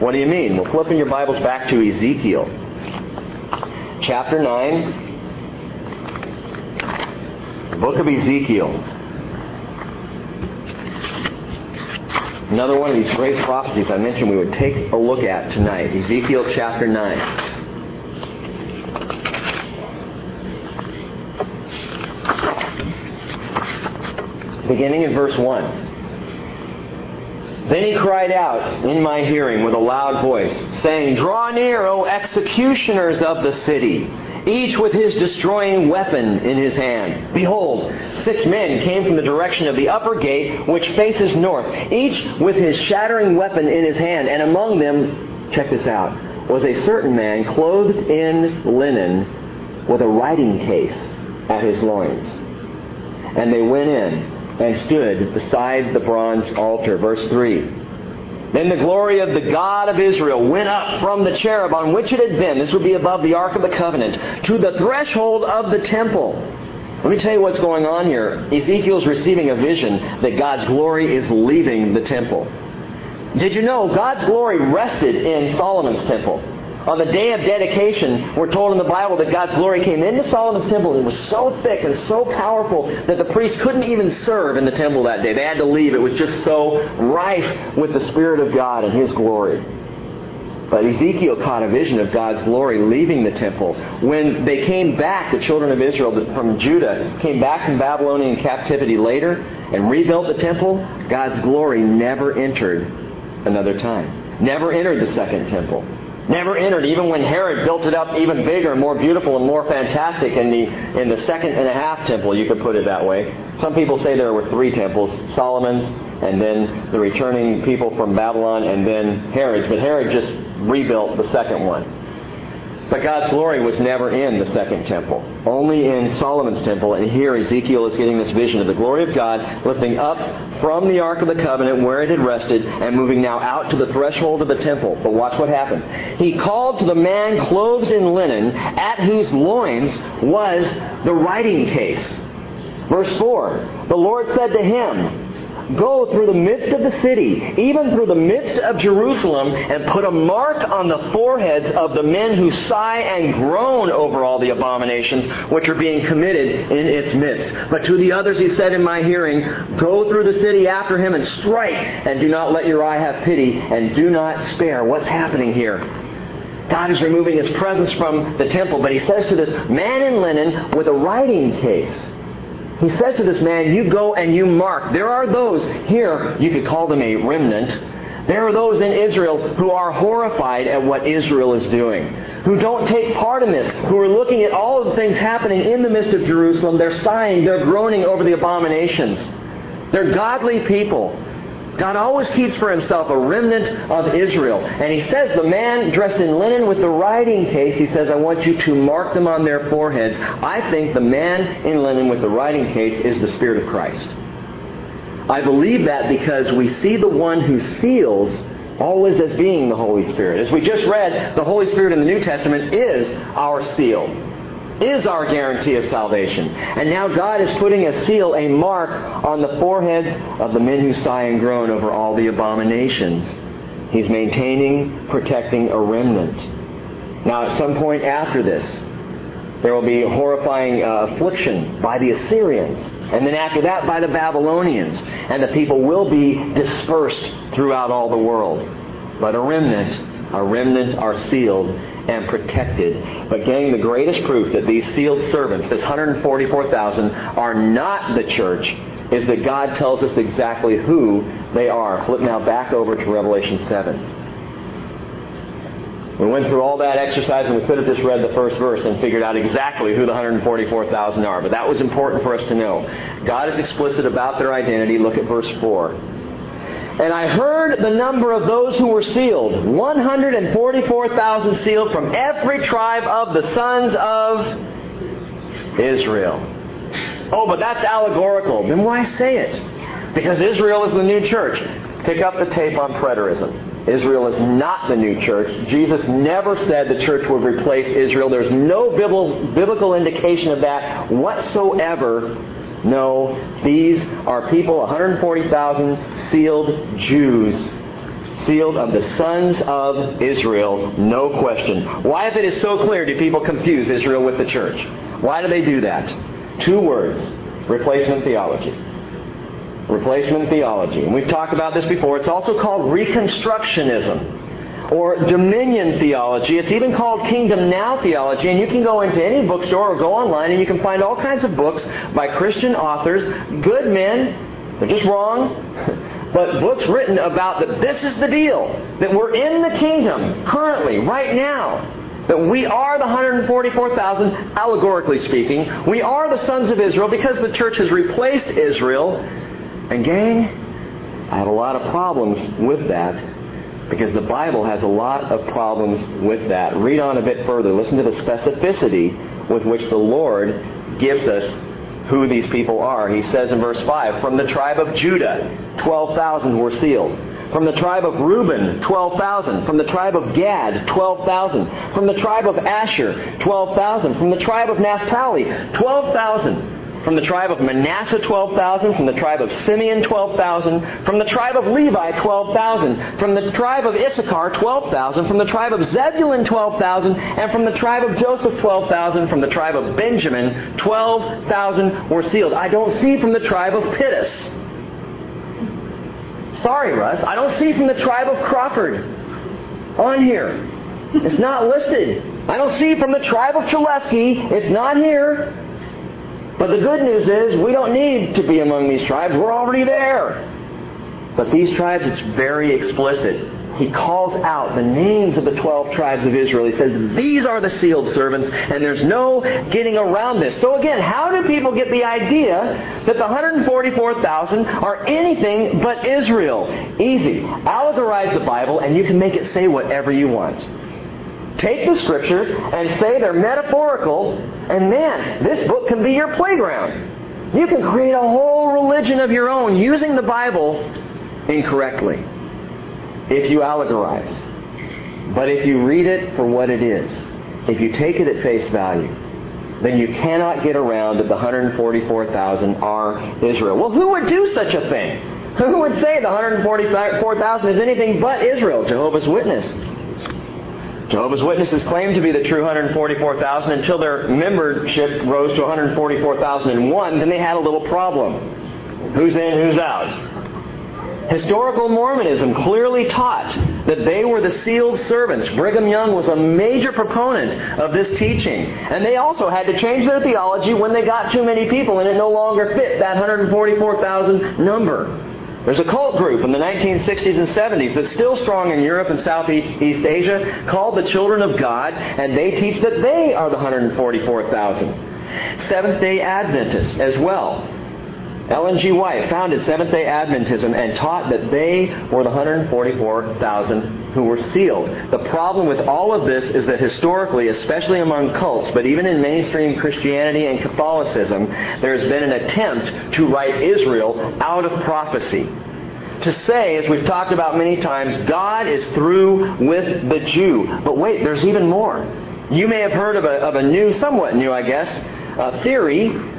What do you mean? Well, flipping your Bibles back to Ezekiel. Chapter 9, the book of Ezekiel. Another one of these great prophecies I mentioned we would take a look at tonight. Ezekiel chapter 9. Beginning in verse 1. Then he cried out in my hearing with a loud voice, saying, Draw near, O executioners of the city each with his destroying weapon in his hand. Behold, six men came from the direction of the upper gate, which faces north, each with his shattering weapon in his hand. And among them, check this out, was a certain man clothed in linen with a writing case at his loins. And they went in and stood beside the bronze altar. Verse 3. Then the glory of the God of Israel went up from the cherub on which it had been. This would be above the Ark of the Covenant, to the threshold of the temple. Let me tell you what's going on here. Ezekiel's receiving a vision that God's glory is leaving the temple. Did you know God's glory rested in Solomon's temple? On the day of dedication, we're told in the Bible that God's glory came into Solomon's temple and was so thick and so powerful that the priests couldn't even serve in the temple that day. They had to leave. It was just so rife with the Spirit of God and His glory. But Ezekiel caught a vision of God's glory leaving the temple. When they came back, the children of Israel from Judah came back from Babylonian captivity later and rebuilt the temple, God's glory never entered another time. Never entered the second temple. Never entered, even when Herod built it up even bigger and more beautiful and more fantastic in the in the second and a half temple, you could put it that way. Some people say there were three temples, Solomon's, and then the returning people from Babylon, and then Herod's. But Herod just rebuilt the second one. But God's glory was never in the second temple, only in Solomon's temple. And here Ezekiel is getting this vision of the glory of God lifting up from the Ark of the Covenant where it had rested and moving now out to the threshold of the temple. But watch what happens. He called to the man clothed in linen, at whose loins was the writing case. Verse 4 The Lord said to him, Go through the midst of the city, even through the midst of Jerusalem, and put a mark on the foreheads of the men who sigh and groan over all the abominations which are being committed in its midst. But to the others he said in my hearing, Go through the city after him and strike, and do not let your eye have pity, and do not spare. What's happening here? God is removing his presence from the temple, but he says to this man in linen with a writing case, he says to this man, You go and you mark. There are those here, you could call them a remnant. There are those in Israel who are horrified at what Israel is doing, who don't take part in this, who are looking at all of the things happening in the midst of Jerusalem. They're sighing, they're groaning over the abominations. They're godly people. God always keeps for himself a remnant of Israel. And he says, the man dressed in linen with the writing case, he says, I want you to mark them on their foreheads. I think the man in linen with the writing case is the Spirit of Christ. I believe that because we see the one who seals always as being the Holy Spirit. As we just read, the Holy Spirit in the New Testament is our seal is our guarantee of salvation. And now God is putting a seal, a mark, on the foreheads of the men who sigh and groan over all the abominations. He's maintaining, protecting a remnant. Now, at some point after this, there will be horrifying uh, affliction by the Assyrians. And then after that, by the Babylonians. And the people will be dispersed throughout all the world. But a remnant, a remnant are sealed and protected. But gang, the greatest proof that these sealed servants, this 144,000, are not the church is that God tells us exactly who they are. Flip now back over to Revelation 7. We went through all that exercise and we could have just read the first verse and figured out exactly who the 144,000 are. But that was important for us to know. God is explicit about their identity. Look at verse 4. And I heard the number of those who were sealed 144,000 sealed from every tribe of the sons of Israel. Oh, but that's allegorical. Then why say it? Because Israel is the new church. Pick up the tape on preterism. Israel is not the new church. Jesus never said the church would replace Israel. There's no biblical indication of that whatsoever. No, these are people, 140,000 sealed Jews, sealed of the sons of Israel, no question. Why, if it is so clear, do people confuse Israel with the church? Why do they do that? Two words replacement theology replacement theology. And we've talked about this before. It's also called Reconstructionism or dominion theology. It's even called kingdom now theology. And you can go into any bookstore or go online and you can find all kinds of books by Christian authors, good men. They're just wrong. *laughs* But books written about that this is the deal. That we're in the kingdom currently, right now. That we are the 144,000, allegorically speaking. We are the sons of Israel because the church has replaced Israel and, gang, I have a lot of problems with that because the Bible has a lot of problems with that. Read on a bit further. Listen to the specificity with which the Lord gives us who these people are. He says in verse 5 From the tribe of Judah, 12,000 were sealed. From the tribe of Reuben, 12,000. From the tribe of Gad, 12,000. From the tribe of Asher, 12,000. From the tribe of Naphtali, 12,000. From the tribe of Manasseh, 12,000. From the tribe of Simeon, 12,000. From the tribe of Levi, 12,000. From the tribe of Issachar, 12,000. From the tribe of Zebulun, 12,000. And from the tribe of Joseph, 12,000. From the tribe of Benjamin, 12,000 were sealed. I don't see from the tribe of Pittis. Sorry, Russ. I don't see from the tribe of Crawford on here. It's not listed. I don't see from the tribe of Chalesky. It's not here. But the good news is we don't need to be among these tribes. We're already there. But these tribes, it's very explicit. He calls out the names of the 12 tribes of Israel. He says, These are the sealed servants, and there's no getting around this. So, again, how do people get the idea that the 144,000 are anything but Israel? Easy. Allegorize the Bible, and you can make it say whatever you want. Take the scriptures and say they're metaphorical, and man, this book can be your playground. You can create a whole religion of your own using the Bible incorrectly if you allegorize. But if you read it for what it is, if you take it at face value, then you cannot get around that the 144,000 are Israel. Well, who would do such a thing? *laughs* Who would say the 144,000 is anything but Israel? Jehovah's Witness. Jehovah's Witnesses claim to be the true 144,000 until their membership rose to 144,001. Then they had a little problem. Who's in, who's out? Historical Mormonism clearly taught that they were the sealed servants. Brigham Young was a major proponent of this teaching. And they also had to change their theology when they got too many people and it no longer fit that 144,000 number. There's a cult group in the 1960s and 70s that's still strong in Europe and Southeast Asia called the Children of God, and they teach that they are the 144,000. Seventh day Adventists as well. Ellen G. White founded Seventh day Adventism and taught that they were the 144,000 who were sealed. The problem with all of this is that historically, especially among cults, but even in mainstream Christianity and Catholicism, there has been an attempt to write Israel out of prophecy. To say, as we've talked about many times, God is through with the Jew. But wait, there's even more. You may have heard of a, of a new, somewhat new, I guess, uh, theory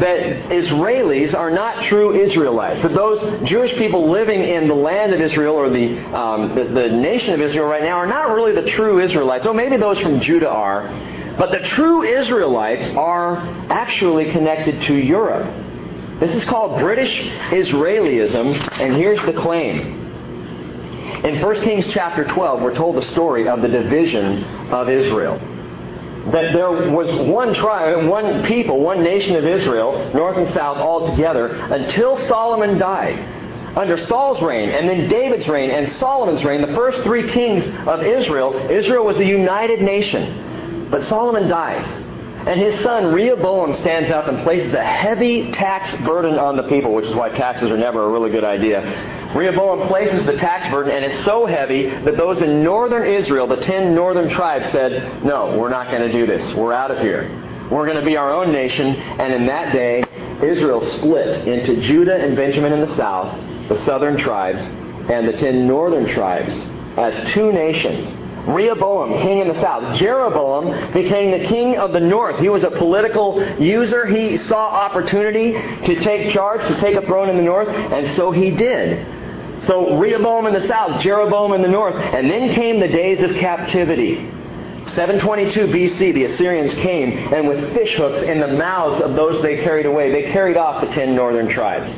that Israelis are not true Israelites. That those Jewish people living in the land of Israel or the, um, the, the nation of Israel right now are not really the true Israelites. Oh, maybe those from Judah are. But the true Israelites are actually connected to Europe. This is called British Israelism, and here's the claim. In 1 Kings chapter 12, we're told the story of the division of Israel. That there was one tribe, one people, one nation of Israel, north and south all together, until Solomon died. Under Saul's reign, and then David's reign, and Solomon's reign, the first three kings of Israel, Israel was a united nation. But Solomon dies. And his son Rehoboam stands up and places a heavy tax burden on the people, which is why taxes are never a really good idea. Rehoboam places the tax burden, and it's so heavy that those in northern Israel, the ten northern tribes, said, No, we're not going to do this. We're out of here. We're going to be our own nation. And in that day, Israel split into Judah and Benjamin in the south, the southern tribes, and the ten northern tribes as two nations. Rehoboam, king in the south. Jeroboam became the king of the north. He was a political user. He saw opportunity to take charge, to take a throne in the north, and so he did. So Rehoboam in the south, Jeroboam in the north, and then came the days of captivity. 722 BC, the Assyrians came, and with fishhooks in the mouths of those they carried away, they carried off the ten northern tribes.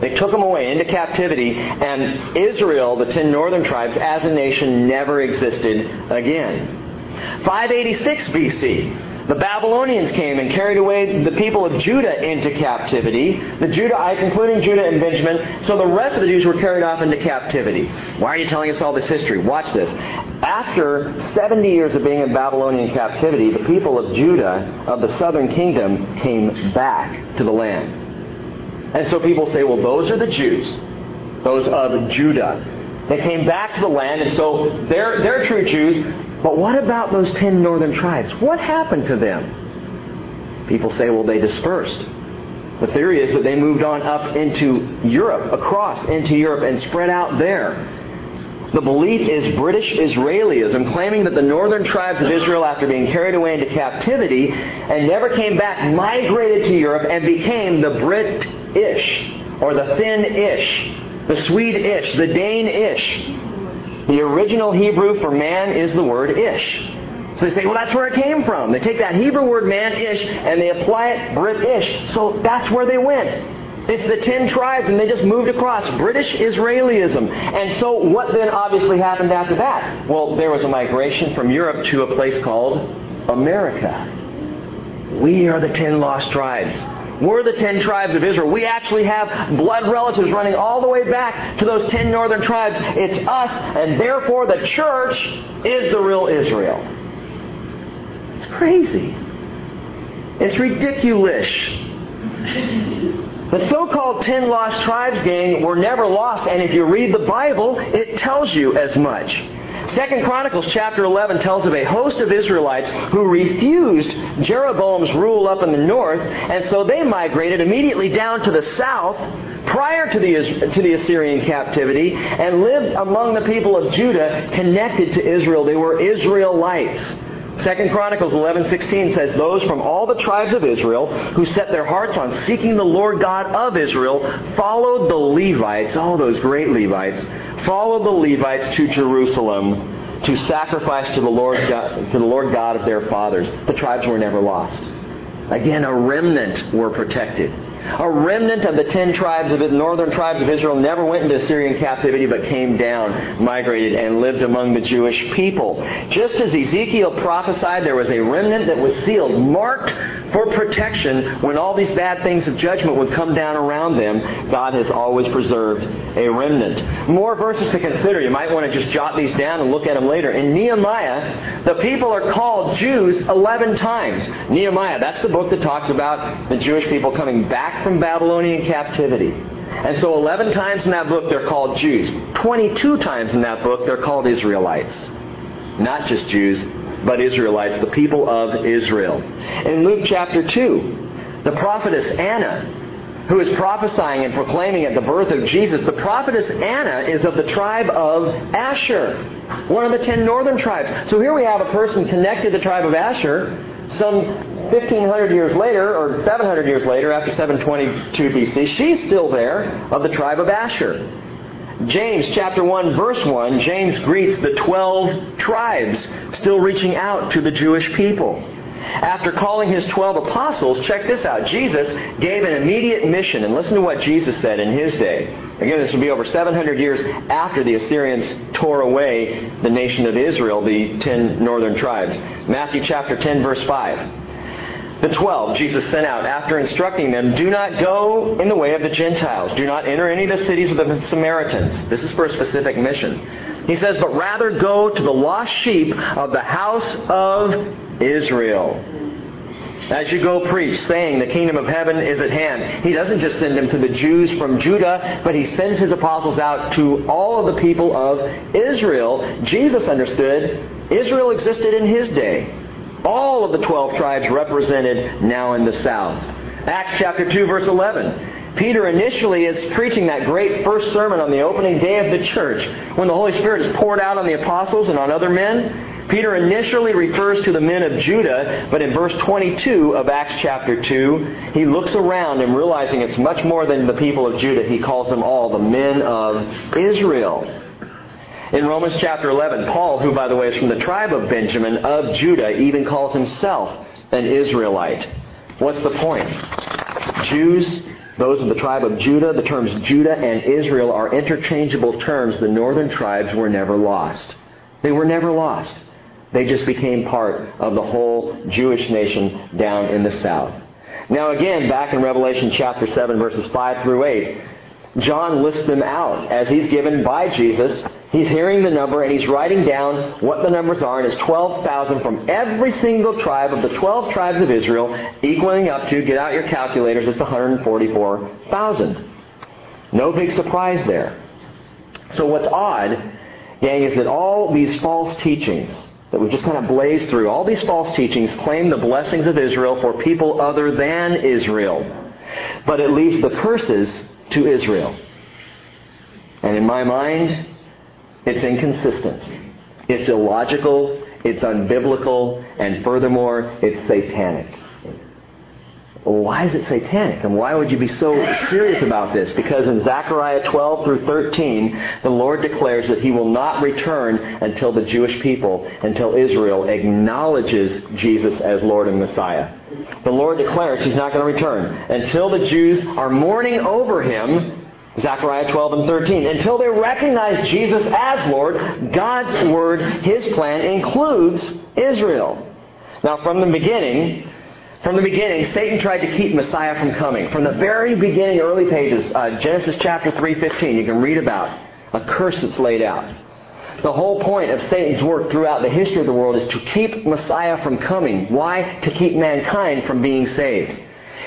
They took them away into captivity, and Israel, the ten northern tribes, as a nation, never existed again. 586 BC, the Babylonians came and carried away the people of Judah into captivity. The Judahites, including Judah and Benjamin, so the rest of the Jews were carried off into captivity. Why are you telling us all this history? Watch this. After 70 years of being in Babylonian captivity, the people of Judah, of the southern kingdom, came back to the land. And so people say, well, those are the Jews, those of Judah. They came back to the land, and so they're, they're true Jews. But what about those ten northern tribes? What happened to them? People say, well, they dispersed. The theory is that they moved on up into Europe, across into Europe, and spread out there. The belief is British Israelism, claiming that the northern tribes of Israel, after being carried away into captivity and never came back, migrated to Europe and became the Brit-ish, or the Finn ish, the Swede-ish, the Dane-ish. The original Hebrew for man is the word ish. So they say, well, that's where it came from. They take that Hebrew word man-ish and they apply it Brit-ish. So that's where they went. It's the ten tribes, and they just moved across. British Israelism. And so what then obviously happened after that? Well, there was a migration from Europe to a place called America. We are the ten lost tribes. We're the ten tribes of Israel. We actually have blood relatives running all the way back to those ten northern tribes. It's us, and therefore the church is the real Israel. It's crazy. It's ridiculous. The so-called ten lost tribes gang were never lost, and if you read the Bible, it tells you as much. Second Chronicles chapter 11 tells of a host of Israelites who refused Jeroboam's rule up in the north, and so they migrated immediately down to the south prior to the, to the Assyrian captivity and lived among the people of Judah connected to Israel. They were Israelites. Second Chronicles 11:16 says, "Those from all the tribes of Israel who set their hearts on seeking the Lord God of Israel followed the Levites, all those great Levites, followed the Levites to Jerusalem to sacrifice to the Lord God, to the Lord God of their fathers." The tribes were never lost. Again, a remnant were protected. A remnant of the ten tribes of the northern tribes of Israel never went into Assyrian captivity but came down, migrated, and lived among the Jewish people. Just as Ezekiel prophesied, there was a remnant that was sealed, marked for protection when all these bad things of judgment would come down around them. God has always preserved a remnant. More verses to consider. You might want to just jot these down and look at them later. In Nehemiah, the people are called Jews 11 times. Nehemiah, that's the book that talks about the Jewish people coming back from Babylonian captivity. And so 11 times in that book they're called Jews. 22 times in that book they're called Israelites. Not just Jews, but Israelites, the people of Israel. In Luke chapter 2, the prophetess Anna, who is prophesying and proclaiming at the birth of Jesus, the prophetess Anna is of the tribe of Asher, one of the ten northern tribes. So here we have a person connected to the tribe of Asher, some 1500 years later, or 700 years later, after 722 BC, she's still there of the tribe of Asher. James chapter 1 verse 1, James greets the 12 tribes still reaching out to the Jewish people. After calling his 12 apostles, check this out. Jesus gave an immediate mission, and listen to what Jesus said in his day. Again, this would be over 700 years after the Assyrians tore away the nation of Israel, the ten northern tribes. Matthew chapter 10, verse 5. The twelve Jesus sent out after instructing them, Do not go in the way of the Gentiles. Do not enter any of the cities of the Samaritans. This is for a specific mission. He says, But rather go to the lost sheep of the house of Israel. As you go preach, saying the kingdom of heaven is at hand. He doesn't just send them to the Jews from Judah, but he sends his apostles out to all of the people of Israel. Jesus understood Israel existed in his day. All of the 12 tribes represented now in the south. Acts chapter 2 verse 11. Peter initially is preaching that great first sermon on the opening day of the church when the Holy Spirit is poured out on the apostles and on other men. Peter initially refers to the men of Judah, but in verse 22 of Acts chapter 2, he looks around and realizing it's much more than the people of Judah, he calls them all the men of Israel. In Romans chapter 11, Paul, who by the way is from the tribe of Benjamin of Judah, even calls himself an Israelite. What's the point? Jews, those of the tribe of Judah, the terms Judah and Israel are interchangeable terms. The northern tribes were never lost. They were never lost. They just became part of the whole Jewish nation down in the south. Now again, back in Revelation chapter 7 verses 5 through 8, John lists them out as he's given by Jesus. He's hearing the number and he's writing down what the numbers are, and it's 12,000 from every single tribe of the 12 tribes of Israel, equaling up to, get out your calculators, it's 144,000. No big surprise there. So what's odd, gang, is that all these false teachings, that we've just kind of blazed through. All these false teachings claim the blessings of Israel for people other than Israel. But it leaves the curses to Israel. And in my mind, it's inconsistent. It's illogical, it's unbiblical, and furthermore, it's satanic. Why is it satanic? And why would you be so serious about this? Because in Zechariah 12 through 13, the Lord declares that He will not return until the Jewish people, until Israel acknowledges Jesus as Lord and Messiah. The Lord declares He's not going to return until the Jews are mourning over Him Zechariah 12 and 13. Until they recognize Jesus as Lord, God's Word, His plan, includes Israel. Now, from the beginning, from the beginning, Satan tried to keep Messiah from coming. From the very beginning, early pages, uh, Genesis chapter 3.15, you can read about a curse that's laid out. The whole point of Satan's work throughout the history of the world is to keep Messiah from coming. Why? To keep mankind from being saved.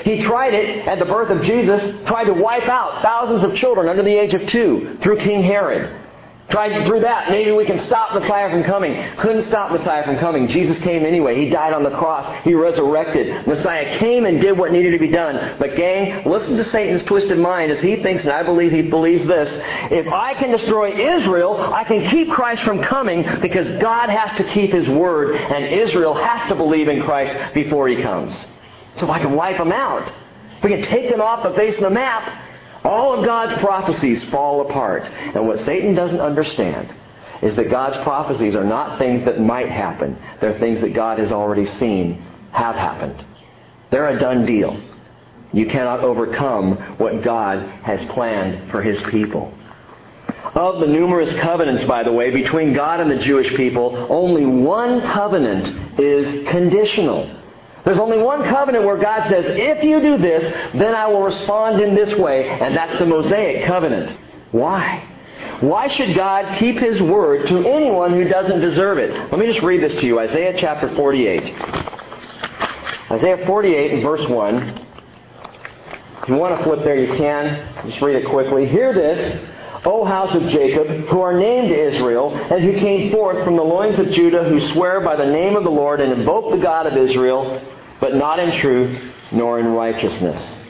He tried it at the birth of Jesus, tried to wipe out thousands of children under the age of two through King Herod. Tried through that. Maybe we can stop Messiah from coming. Couldn't stop Messiah from coming. Jesus came anyway. He died on the cross. He resurrected. Messiah came and did what needed to be done. But gang, listen to Satan's twisted mind as he thinks, and I believe he believes this. If I can destroy Israel, I can keep Christ from coming because God has to keep his word and Israel has to believe in Christ before he comes. So if I can wipe them out, if we can take them off the face of the map, all of God's prophecies fall apart. And what Satan doesn't understand is that God's prophecies are not things that might happen. They're things that God has already seen have happened. They're a done deal. You cannot overcome what God has planned for His people. Of the numerous covenants, by the way, between God and the Jewish people, only one covenant is conditional. There's only one covenant where God says, if you do this, then I will respond in this way, and that's the Mosaic covenant. Why? Why should God keep His word to anyone who doesn't deserve it? Let me just read this to you. Isaiah chapter 48. Isaiah 48 verse 1. If you want to flip there, you can. Just read it quickly. Hear this, O house of Jacob, who are named Israel, and who came forth from the loins of Judah, who swear by the name of the Lord and invoke the God of Israel, but not in truth nor in righteousness.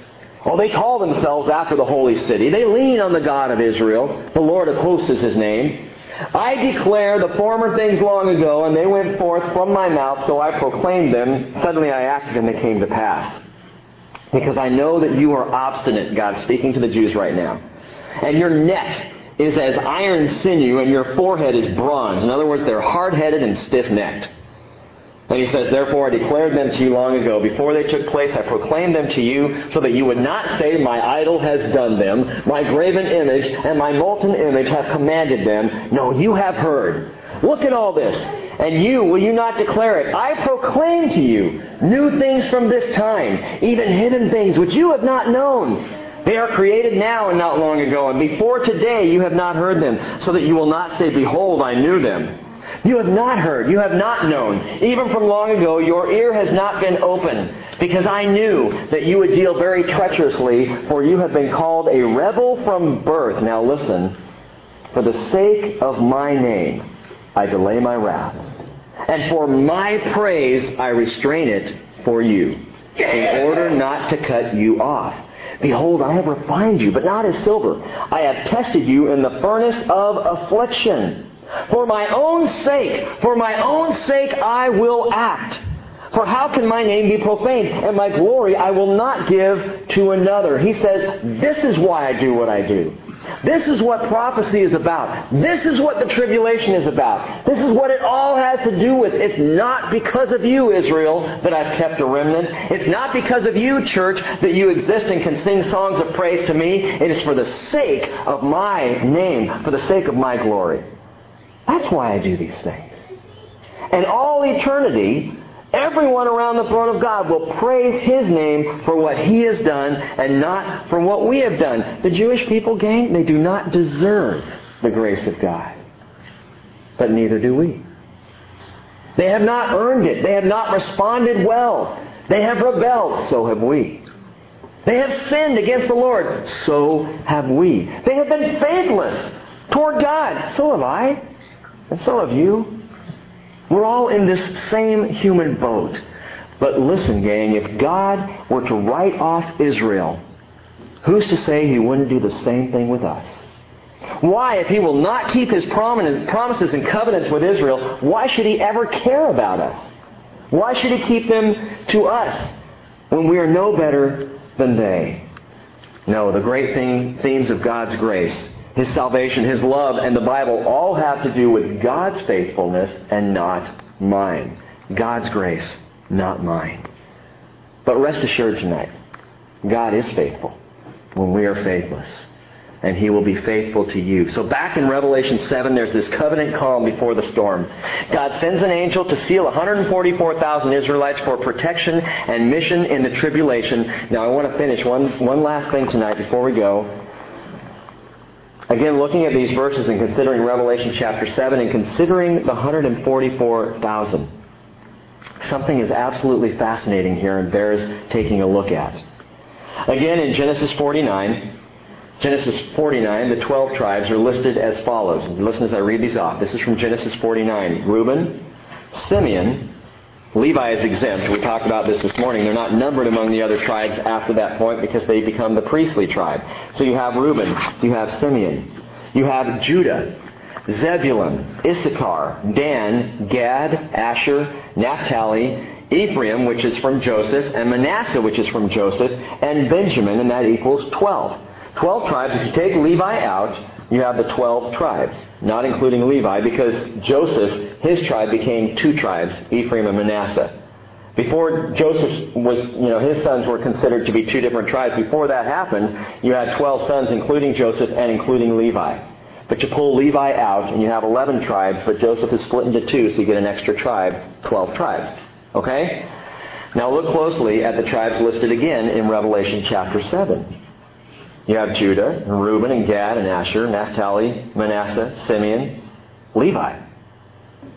Well, they call themselves after the holy city. They lean on the God of Israel. The Lord of hosts is his name. I declare the former things long ago, and they went forth from my mouth, so I proclaimed them. Suddenly I acted, and they came to pass. Because I know that you are obstinate, God speaking to the Jews right now. And your neck is as iron sinew, and your forehead is bronze. In other words, they're hard headed and stiff necked. And he says, Therefore I declared them to you long ago. Before they took place, I proclaimed them to you so that you would not say, My idol has done them, my graven image and my molten image have commanded them. No, you have heard. Look at all this. And you, will you not declare it? I proclaim to you new things from this time, even hidden things which you have not known. They are created now and not long ago, and before today you have not heard them, so that you will not say, Behold, I knew them. You have not heard, you have not known. Even from long ago, your ear has not been open, because I knew that you would deal very treacherously, for you have been called a rebel from birth. Now listen, for the sake of my name, I delay my wrath. And for my praise, I restrain it for you, in order not to cut you off. Behold, I have refined you, but not as silver. I have tested you in the furnace of affliction. For my own sake, for my own sake I will act. For how can my name be profaned? And my glory I will not give to another. He says, this is why I do what I do. This is what prophecy is about. This is what the tribulation is about. This is what it all has to do with. It's not because of you, Israel, that I've kept a remnant. It's not because of you, church, that you exist and can sing songs of praise to me. It is for the sake of my name, for the sake of my glory. That's why I do these things. And all eternity, everyone around the throne of God will praise His name for what He has done and not for what we have done. The Jewish people, gang, they do not deserve the grace of God. But neither do we. They have not earned it. They have not responded well. They have rebelled. So have we. They have sinned against the Lord. So have we. They have been faithless toward God. So have I. And so have you. We're all in this same human boat. But listen, gang, if God were to write off Israel, who's to say he wouldn't do the same thing with us? Why, if he will not keep his promises and covenants with Israel, why should he ever care about us? Why should he keep them to us when we are no better than they? No, the great thing, themes of God's grace his salvation, His love, and the Bible all have to do with God's faithfulness and not mine. God's grace, not mine. But rest assured tonight, God is faithful when we are faithless. And He will be faithful to you. So back in Revelation 7, there's this covenant calm before the storm. God sends an angel to seal 144,000 Israelites for protection and mission in the tribulation. Now I want to finish one, one last thing tonight before we go. Again, looking at these verses and considering Revelation chapter 7 and considering the 144,000, something is absolutely fascinating here and bears taking a look at. Again, in Genesis 49, Genesis 49, the 12 tribes are listed as follows. Listen as I read these off. This is from Genesis 49. Reuben, Simeon, Levi is exempt. We talked about this this morning. They're not numbered among the other tribes after that point because they become the priestly tribe. So you have Reuben, you have Simeon, you have Judah, Zebulun, Issachar, Dan, Gad, Asher, Naphtali, Ephraim, which is from Joseph, and Manasseh, which is from Joseph, and Benjamin, and that equals 12. 12 tribes. If you take Levi out, you have the 12 tribes, not including Levi, because Joseph, his tribe, became two tribes, Ephraim and Manasseh. Before Joseph was, you know, his sons were considered to be two different tribes. Before that happened, you had 12 sons, including Joseph and including Levi. But you pull Levi out, and you have 11 tribes, but Joseph is split into two, so you get an extra tribe, 12 tribes. Okay? Now look closely at the tribes listed again in Revelation chapter 7. You have Judah, and Reuben, and Gad, and Asher, Naphtali, Manasseh, Simeon, Levi.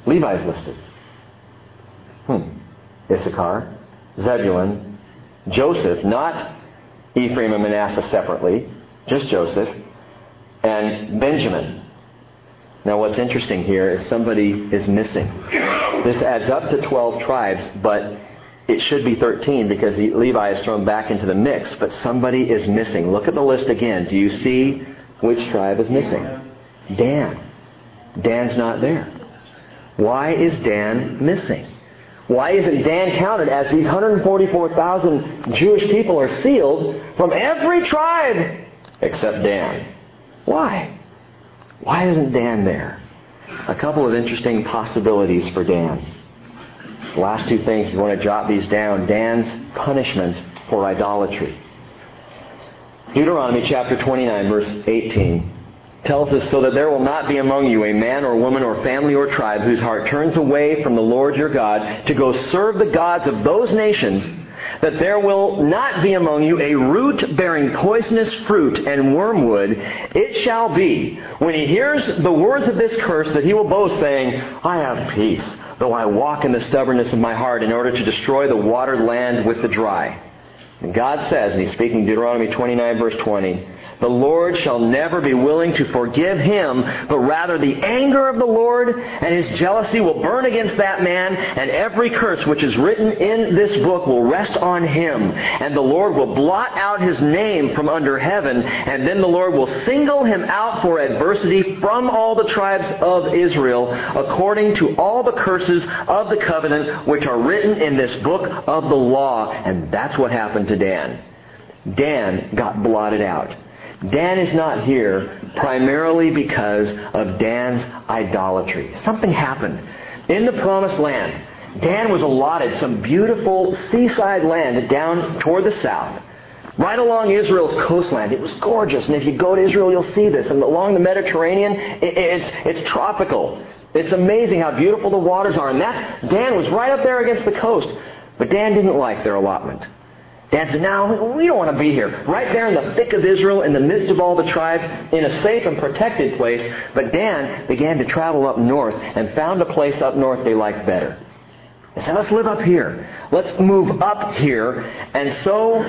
Levi's listed. Hmm. Issachar, Zebulun, Joseph, not Ephraim and Manasseh separately, just Joseph, and Benjamin. Now, what's interesting here is somebody is missing. This adds up to 12 tribes, but it should be 13 because Levi is thrown back into the mix, but somebody is missing. Look at the list again. Do you see which tribe is missing? Dan. Dan's not there. Why is Dan missing? Why isn't Dan counted as these 144,000 Jewish people are sealed from every tribe except Dan? Why? Why isn't Dan there? A couple of interesting possibilities for Dan. Last two things, you want to jot these down. Dan's punishment for idolatry. Deuteronomy chapter 29, verse 18 tells us so that there will not be among you a man or woman or family or tribe whose heart turns away from the Lord your God to go serve the gods of those nations that there will not be among you a root bearing poisonous fruit and wormwood. It shall be, when he hears the words of this curse, that he will boast, saying, I have peace, though I walk in the stubbornness of my heart in order to destroy the watered land with the dry. And God says, and he's speaking Deuteronomy 29, verse 20, the Lord shall never be willing to forgive him, but rather the anger of the Lord and his jealousy will burn against that man, and every curse which is written in this book will rest on him. And the Lord will blot out his name from under heaven, and then the Lord will single him out for adversity from all the tribes of Israel, according to all the curses of the covenant which are written in this book of the law. And that's what happened to Dan. Dan got blotted out. Dan is not here primarily because of Dan's idolatry. Something happened. In the promised land, Dan was allotted some beautiful seaside land down toward the south, right along Israel's coastland. It was gorgeous, and if you go to Israel, you'll see this. And along the Mediterranean, it's, it's tropical. It's amazing how beautiful the waters are. And that's, Dan was right up there against the coast. But Dan didn't like their allotment. Dan said, no, we don't want to be here. Right there in the thick of Israel, in the midst of all the tribes, in a safe and protected place. But Dan began to travel up north and found a place up north they liked better. They said, let's live up here. Let's move up here. And so,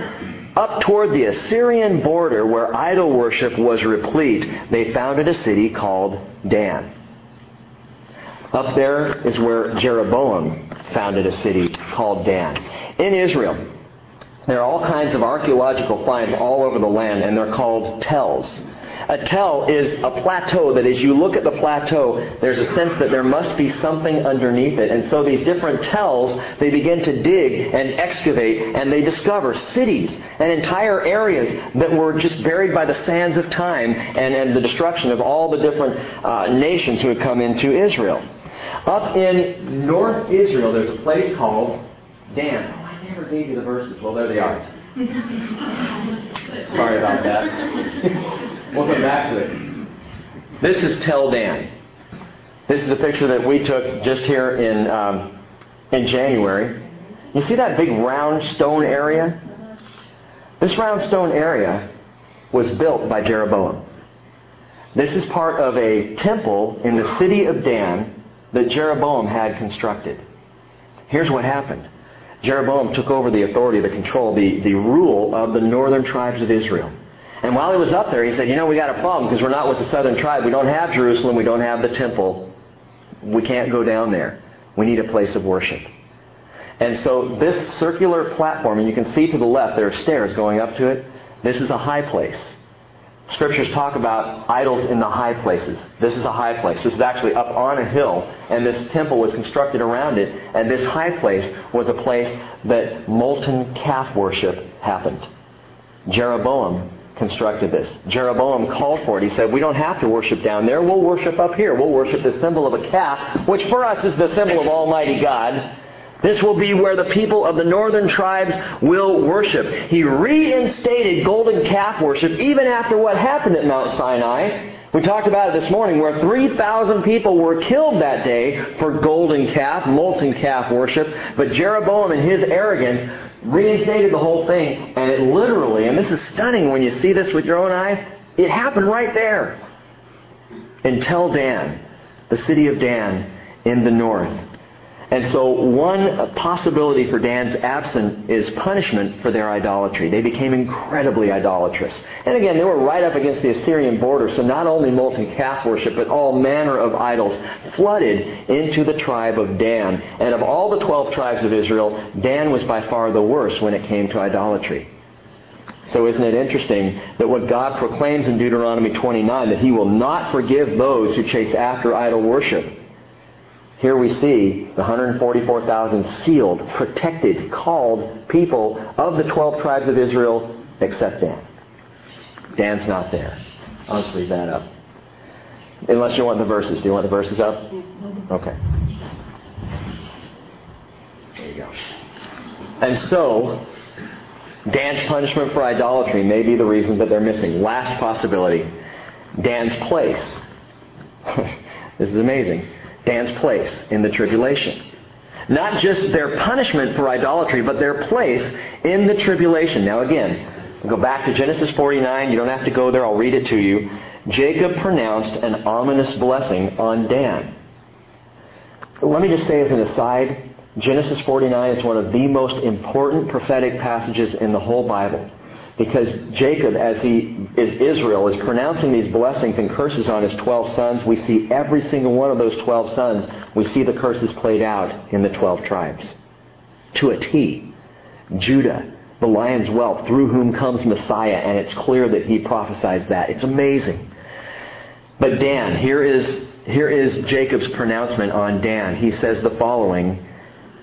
up toward the Assyrian border where idol worship was replete, they founded a city called Dan. Up there is where Jeroboam founded a city called Dan. In Israel, there are all kinds of archaeological finds all over the land, and they're called tells. A tell is a plateau that as you look at the plateau, there's a sense that there must be something underneath it. And so these different tells, they begin to dig and excavate, and they discover cities and entire areas that were just buried by the sands of time and, and the destruction of all the different uh, nations who had come into Israel. Up in North Israel, there's a place called Dan never gave you the verses. Well, there they are. Sorry about that. we'll come back to it. This is Tel Dan. This is a picture that we took just here in um, in January. You see that big round stone area? This round stone area was built by Jeroboam. This is part of a temple in the city of Dan that Jeroboam had constructed. Here's what happened. Jeroboam took over the authority, the control, the, the rule of the northern tribes of Israel. And while he was up there, he said, You know, we got a problem because we're not with the southern tribe. We don't have Jerusalem. We don't have the temple. We can't go down there. We need a place of worship. And so this circular platform, and you can see to the left, there are stairs going up to it. This is a high place. Scriptures talk about idols in the high places. This is a high place. This is actually up on a hill, and this temple was constructed around it. And this high place was a place that molten calf worship happened. Jeroboam constructed this. Jeroboam called for it. He said, We don't have to worship down there. We'll worship up here. We'll worship the symbol of a calf, which for us is the symbol of Almighty God. This will be where the people of the northern tribes will worship. He reinstated golden calf worship even after what happened at Mount Sinai. We talked about it this morning where 3,000 people were killed that day for golden calf, molten calf worship. But Jeroboam in his arrogance reinstated the whole thing. And it literally, and this is stunning when you see this with your own eyes, it happened right there. In Tel Dan, the city of Dan in the north. And so one possibility for Dan's absence is punishment for their idolatry. They became incredibly idolatrous. And again, they were right up against the Assyrian border, so not only molten calf worship, but all manner of idols flooded into the tribe of Dan. And of all the 12 tribes of Israel, Dan was by far the worst when it came to idolatry. So isn't it interesting that what God proclaims in Deuteronomy 29, that he will not forgive those who chase after idol worship, here we see the 144,000 sealed, protected, called people of the 12 tribes of Israel except Dan. Dan's not there. I'll just leave that up. Unless you want the verses. Do you want the verses up? Okay. There you go. And so, Dan's punishment for idolatry may be the reason that they're missing. Last possibility Dan's place. *laughs* this is amazing. Dan's place in the tribulation. Not just their punishment for idolatry, but their place in the tribulation. Now, again, go back to Genesis 49. You don't have to go there, I'll read it to you. Jacob pronounced an ominous blessing on Dan. Let me just say as an aside Genesis 49 is one of the most important prophetic passages in the whole Bible. Because Jacob, as he is Israel, is pronouncing these blessings and curses on his 12 sons. We see every single one of those 12 sons, we see the curses played out in the 12 tribes. To a T. Judah, the lion's whelp, through whom comes Messiah, and it's clear that he prophesies that. It's amazing. But Dan, here is, here is Jacob's pronouncement on Dan. He says the following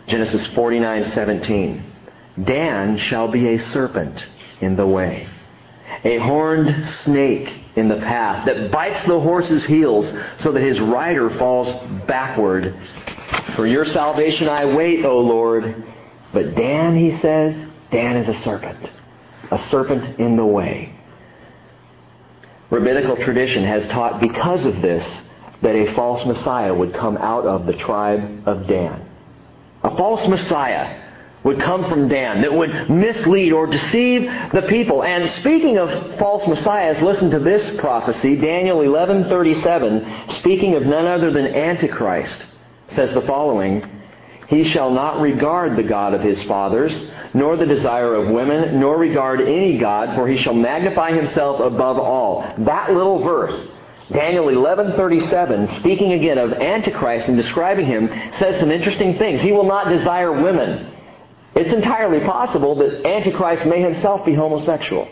Genesis 49:17. Dan shall be a serpent in the way, a horned snake in the path that bites the horse's heels so that his rider falls backward. For your salvation I wait, O Lord. But Dan, he says, Dan is a serpent, a serpent in the way. Rabbinical tradition has taught because of this that a false Messiah would come out of the tribe of Dan. A false Messiah would come from Dan that would mislead or deceive the people. And speaking of false messiahs, listen to this prophecy, Daniel 11:37, speaking of none other than Antichrist, says the following: He shall not regard the God of his fathers, nor the desire of women, nor regard any god, for he shall magnify himself above all. That little verse Daniel 11:37, speaking again of Antichrist and describing him, says some interesting things. He will not desire women. It's entirely possible that Antichrist may himself be homosexual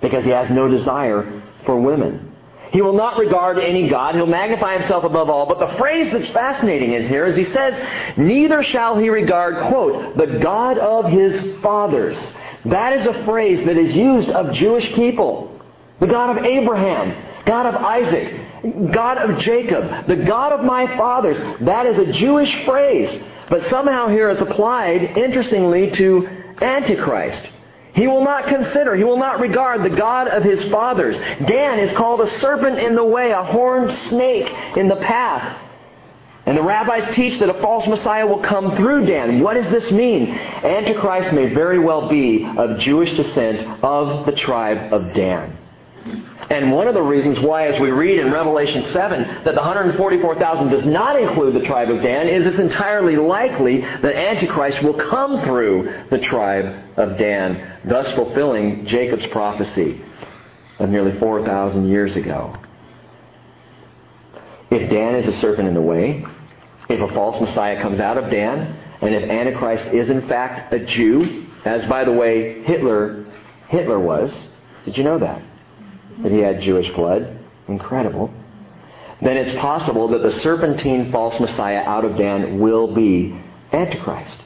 because he has no desire for women. He will not regard any God. He'll magnify himself above all. But the phrase that's fascinating is here is he says, neither shall he regard, quote, the God of his fathers. That is a phrase that is used of Jewish people. The God of Abraham, God of Isaac, God of Jacob, the God of my fathers. That is a Jewish phrase. But somehow here it's applied, interestingly, to Antichrist. He will not consider, he will not regard the God of his fathers. Dan is called a serpent in the way, a horned snake in the path. And the rabbis teach that a false Messiah will come through Dan. What does this mean? Antichrist may very well be of Jewish descent of the tribe of Dan. And one of the reasons why, as we read in Revelation 7, that the 144,000 does not include the tribe of Dan is it's entirely likely that Antichrist will come through the tribe of Dan, thus fulfilling Jacob's prophecy of nearly 4,000 years ago. If Dan is a serpent in the way, if a false Messiah comes out of Dan, and if Antichrist is in fact a Jew, as by the way Hitler Hitler was, did you know that? That he had Jewish blood. Incredible. Then it's possible that the serpentine false Messiah out of Dan will be Antichrist.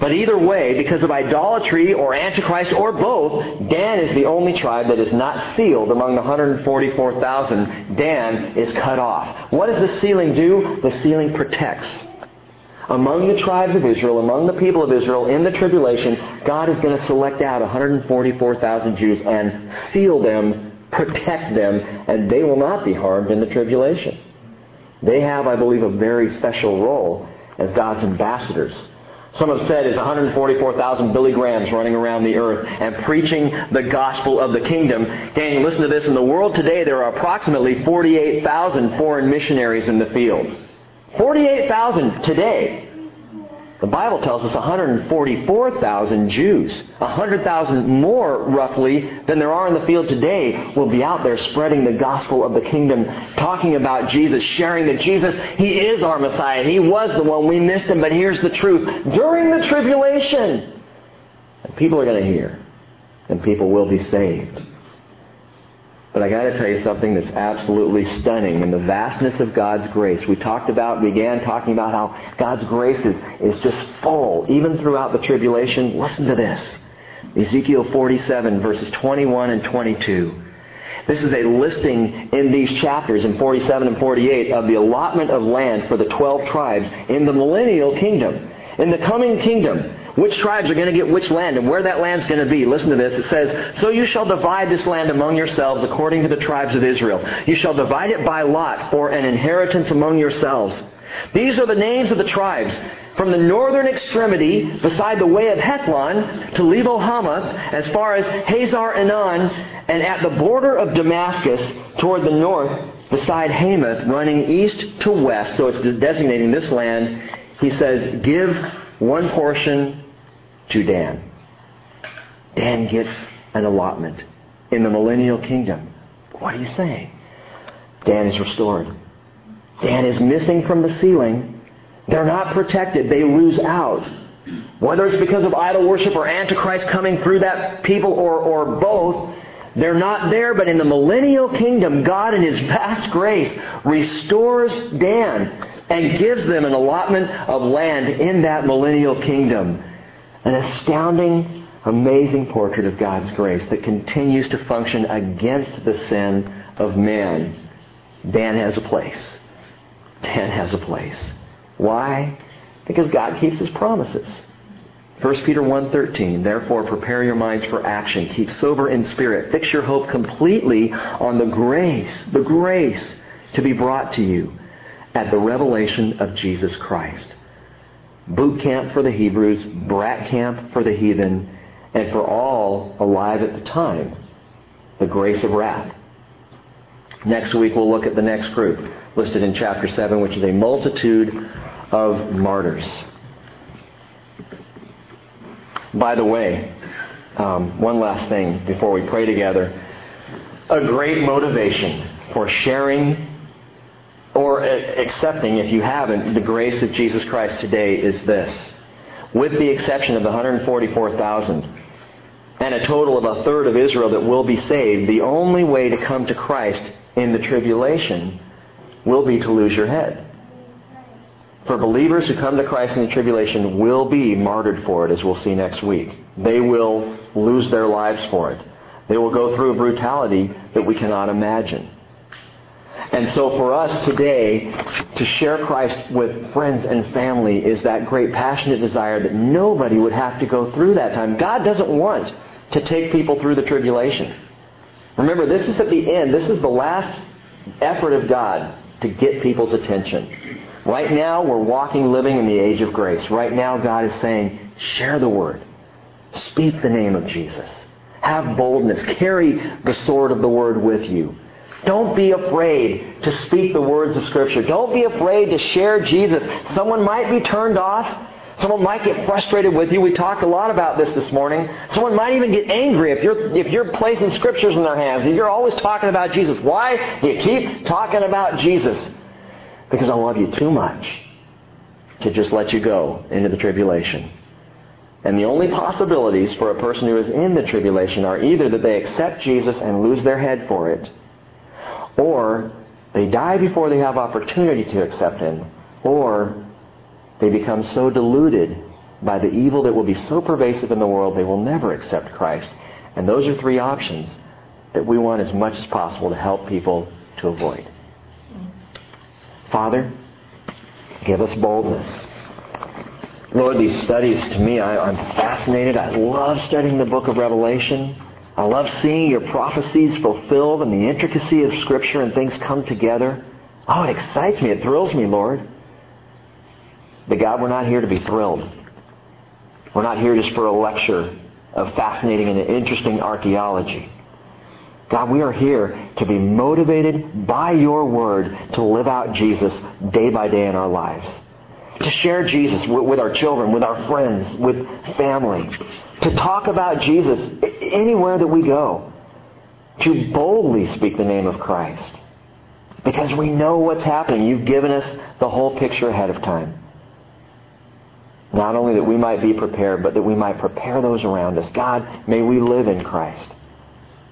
But either way, because of idolatry or Antichrist or both, Dan is the only tribe that is not sealed among the 144,000. Dan is cut off. What does the sealing do? The sealing protects. Among the tribes of Israel, among the people of Israel in the tribulation, God is going to select out 144,000 Jews and seal them protect them, and they will not be harmed in the tribulation. They have, I believe, a very special role as God's ambassadors. Some have said is 144,000 Billy Grahams running around the earth and preaching the gospel of the kingdom. Daniel, listen to this. In the world today, there are approximately 48,000 foreign missionaries in the field. 48,000 today. The Bible tells us 144,000 Jews, 100,000 more roughly than there are in the field today, will be out there spreading the gospel of the kingdom, talking about Jesus, sharing that Jesus, He is our Messiah. He was the one. We missed Him, but here's the truth. During the tribulation, people are going to hear, and people will be saved. But I got to tell you something that's absolutely stunning in the vastness of God's grace. We talked about, began talking about how God's grace is, is just full, even throughout the tribulation. Listen to this. Ezekiel 47, verses 21 and 22. This is a listing in these chapters, in 47 and 48, of the allotment of land for the 12 tribes in the millennial kingdom. In the coming kingdom, which tribes are going to get which land and where that land's going to be. Listen to this. It says, So you shall divide this land among yourselves according to the tribes of Israel. You shall divide it by lot for an inheritance among yourselves. These are the names of the tribes. From the northern extremity, beside the way of Hethlon, to Lebo Hamath, as far as Hazar Enan, and at the border of Damascus, toward the north, beside Hamath, running east to west. So it's designating this land. He says, Give one portion to Dan. Dan gets an allotment in the millennial kingdom. What are you saying? Dan is restored. Dan is missing from the sealing. They're not protected. They lose out. Whether it's because of idol worship or Antichrist coming through that people or, or both, they're not there, but in the millennial kingdom, God in His vast grace restores Dan and gives them an allotment of land in that millennial kingdom. An astounding, amazing portrait of God's grace that continues to function against the sin of man. Dan has a place. Dan has a place. Why? Because God keeps His promises. 1 Peter 1.13, Therefore prepare your minds for action. Keep sober in spirit. Fix your hope completely on the grace, the grace to be brought to you at the revelation of Jesus Christ. Boot camp for the Hebrews, brat camp for the heathen, and for all alive at the time, the grace of wrath. Next week we'll look at the next group listed in chapter 7, which is a multitude of martyrs. By the way, um, one last thing before we pray together. A great motivation for sharing or accepting, if you haven't, the grace of Jesus Christ today is this. With the exception of the 144,000 and a total of a third of Israel that will be saved, the only way to come to Christ in the tribulation will be to lose your head. For believers who come to Christ in the tribulation will be martyred for it, as we'll see next week. They will lose their lives for it. They will go through a brutality that we cannot imagine. And so for us today, to share Christ with friends and family is that great passionate desire that nobody would have to go through that time. God doesn't want to take people through the tribulation. Remember, this is at the end. This is the last effort of God to get people's attention. Right now, we're walking, living in the age of grace. Right now, God is saying, share the word. Speak the name of Jesus. Have boldness. Carry the sword of the word with you. Don't be afraid to speak the words of Scripture. Don't be afraid to share Jesus. Someone might be turned off. Someone might get frustrated with you. We talked a lot about this this morning. Someone might even get angry if you're, if you're placing scriptures in their hands. If you're always talking about Jesus. Why do you keep talking about Jesus? Because I love you too much to just let you go into the tribulation. And the only possibilities for a person who is in the tribulation are either that they accept Jesus and lose their head for it, or they die before they have opportunity to accept Him, or they become so deluded by the evil that will be so pervasive in the world they will never accept Christ. And those are three options that we want as much as possible to help people to avoid. Father, give us boldness. Lord, these studies to me, I, am fascinated. I love studying the book of Revelation. I love seeing your prophecies fulfilled and the intricacy of Scripture and things come together. Oh, it excites me. It thrills me, Lord. But God, we're not here to be thrilled. We're not here just for a lecture of fascinating and interesting archaeology. God, we are here to be motivated by your word to live out Jesus day by day in our lives to share Jesus with our children, with our friends, with family, to talk about Jesus anywhere that we go, to boldly speak the name of Christ. Because we know what's happening. You've given us the whole picture ahead of time. Not only that we might be prepared, but that we might prepare those around us. God, may we live in Christ.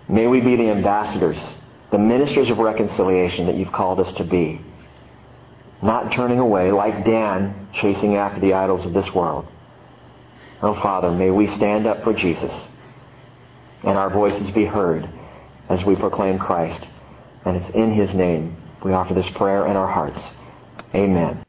May we be the ambassadors, the ministers of reconciliation that you've called us to be not turning away like Dan chasing after the idols of this world. Oh, Father, may we stand up for Jesus and our voices be heard as we proclaim Christ. And it's in His name we offer this prayer in our hearts. Amen.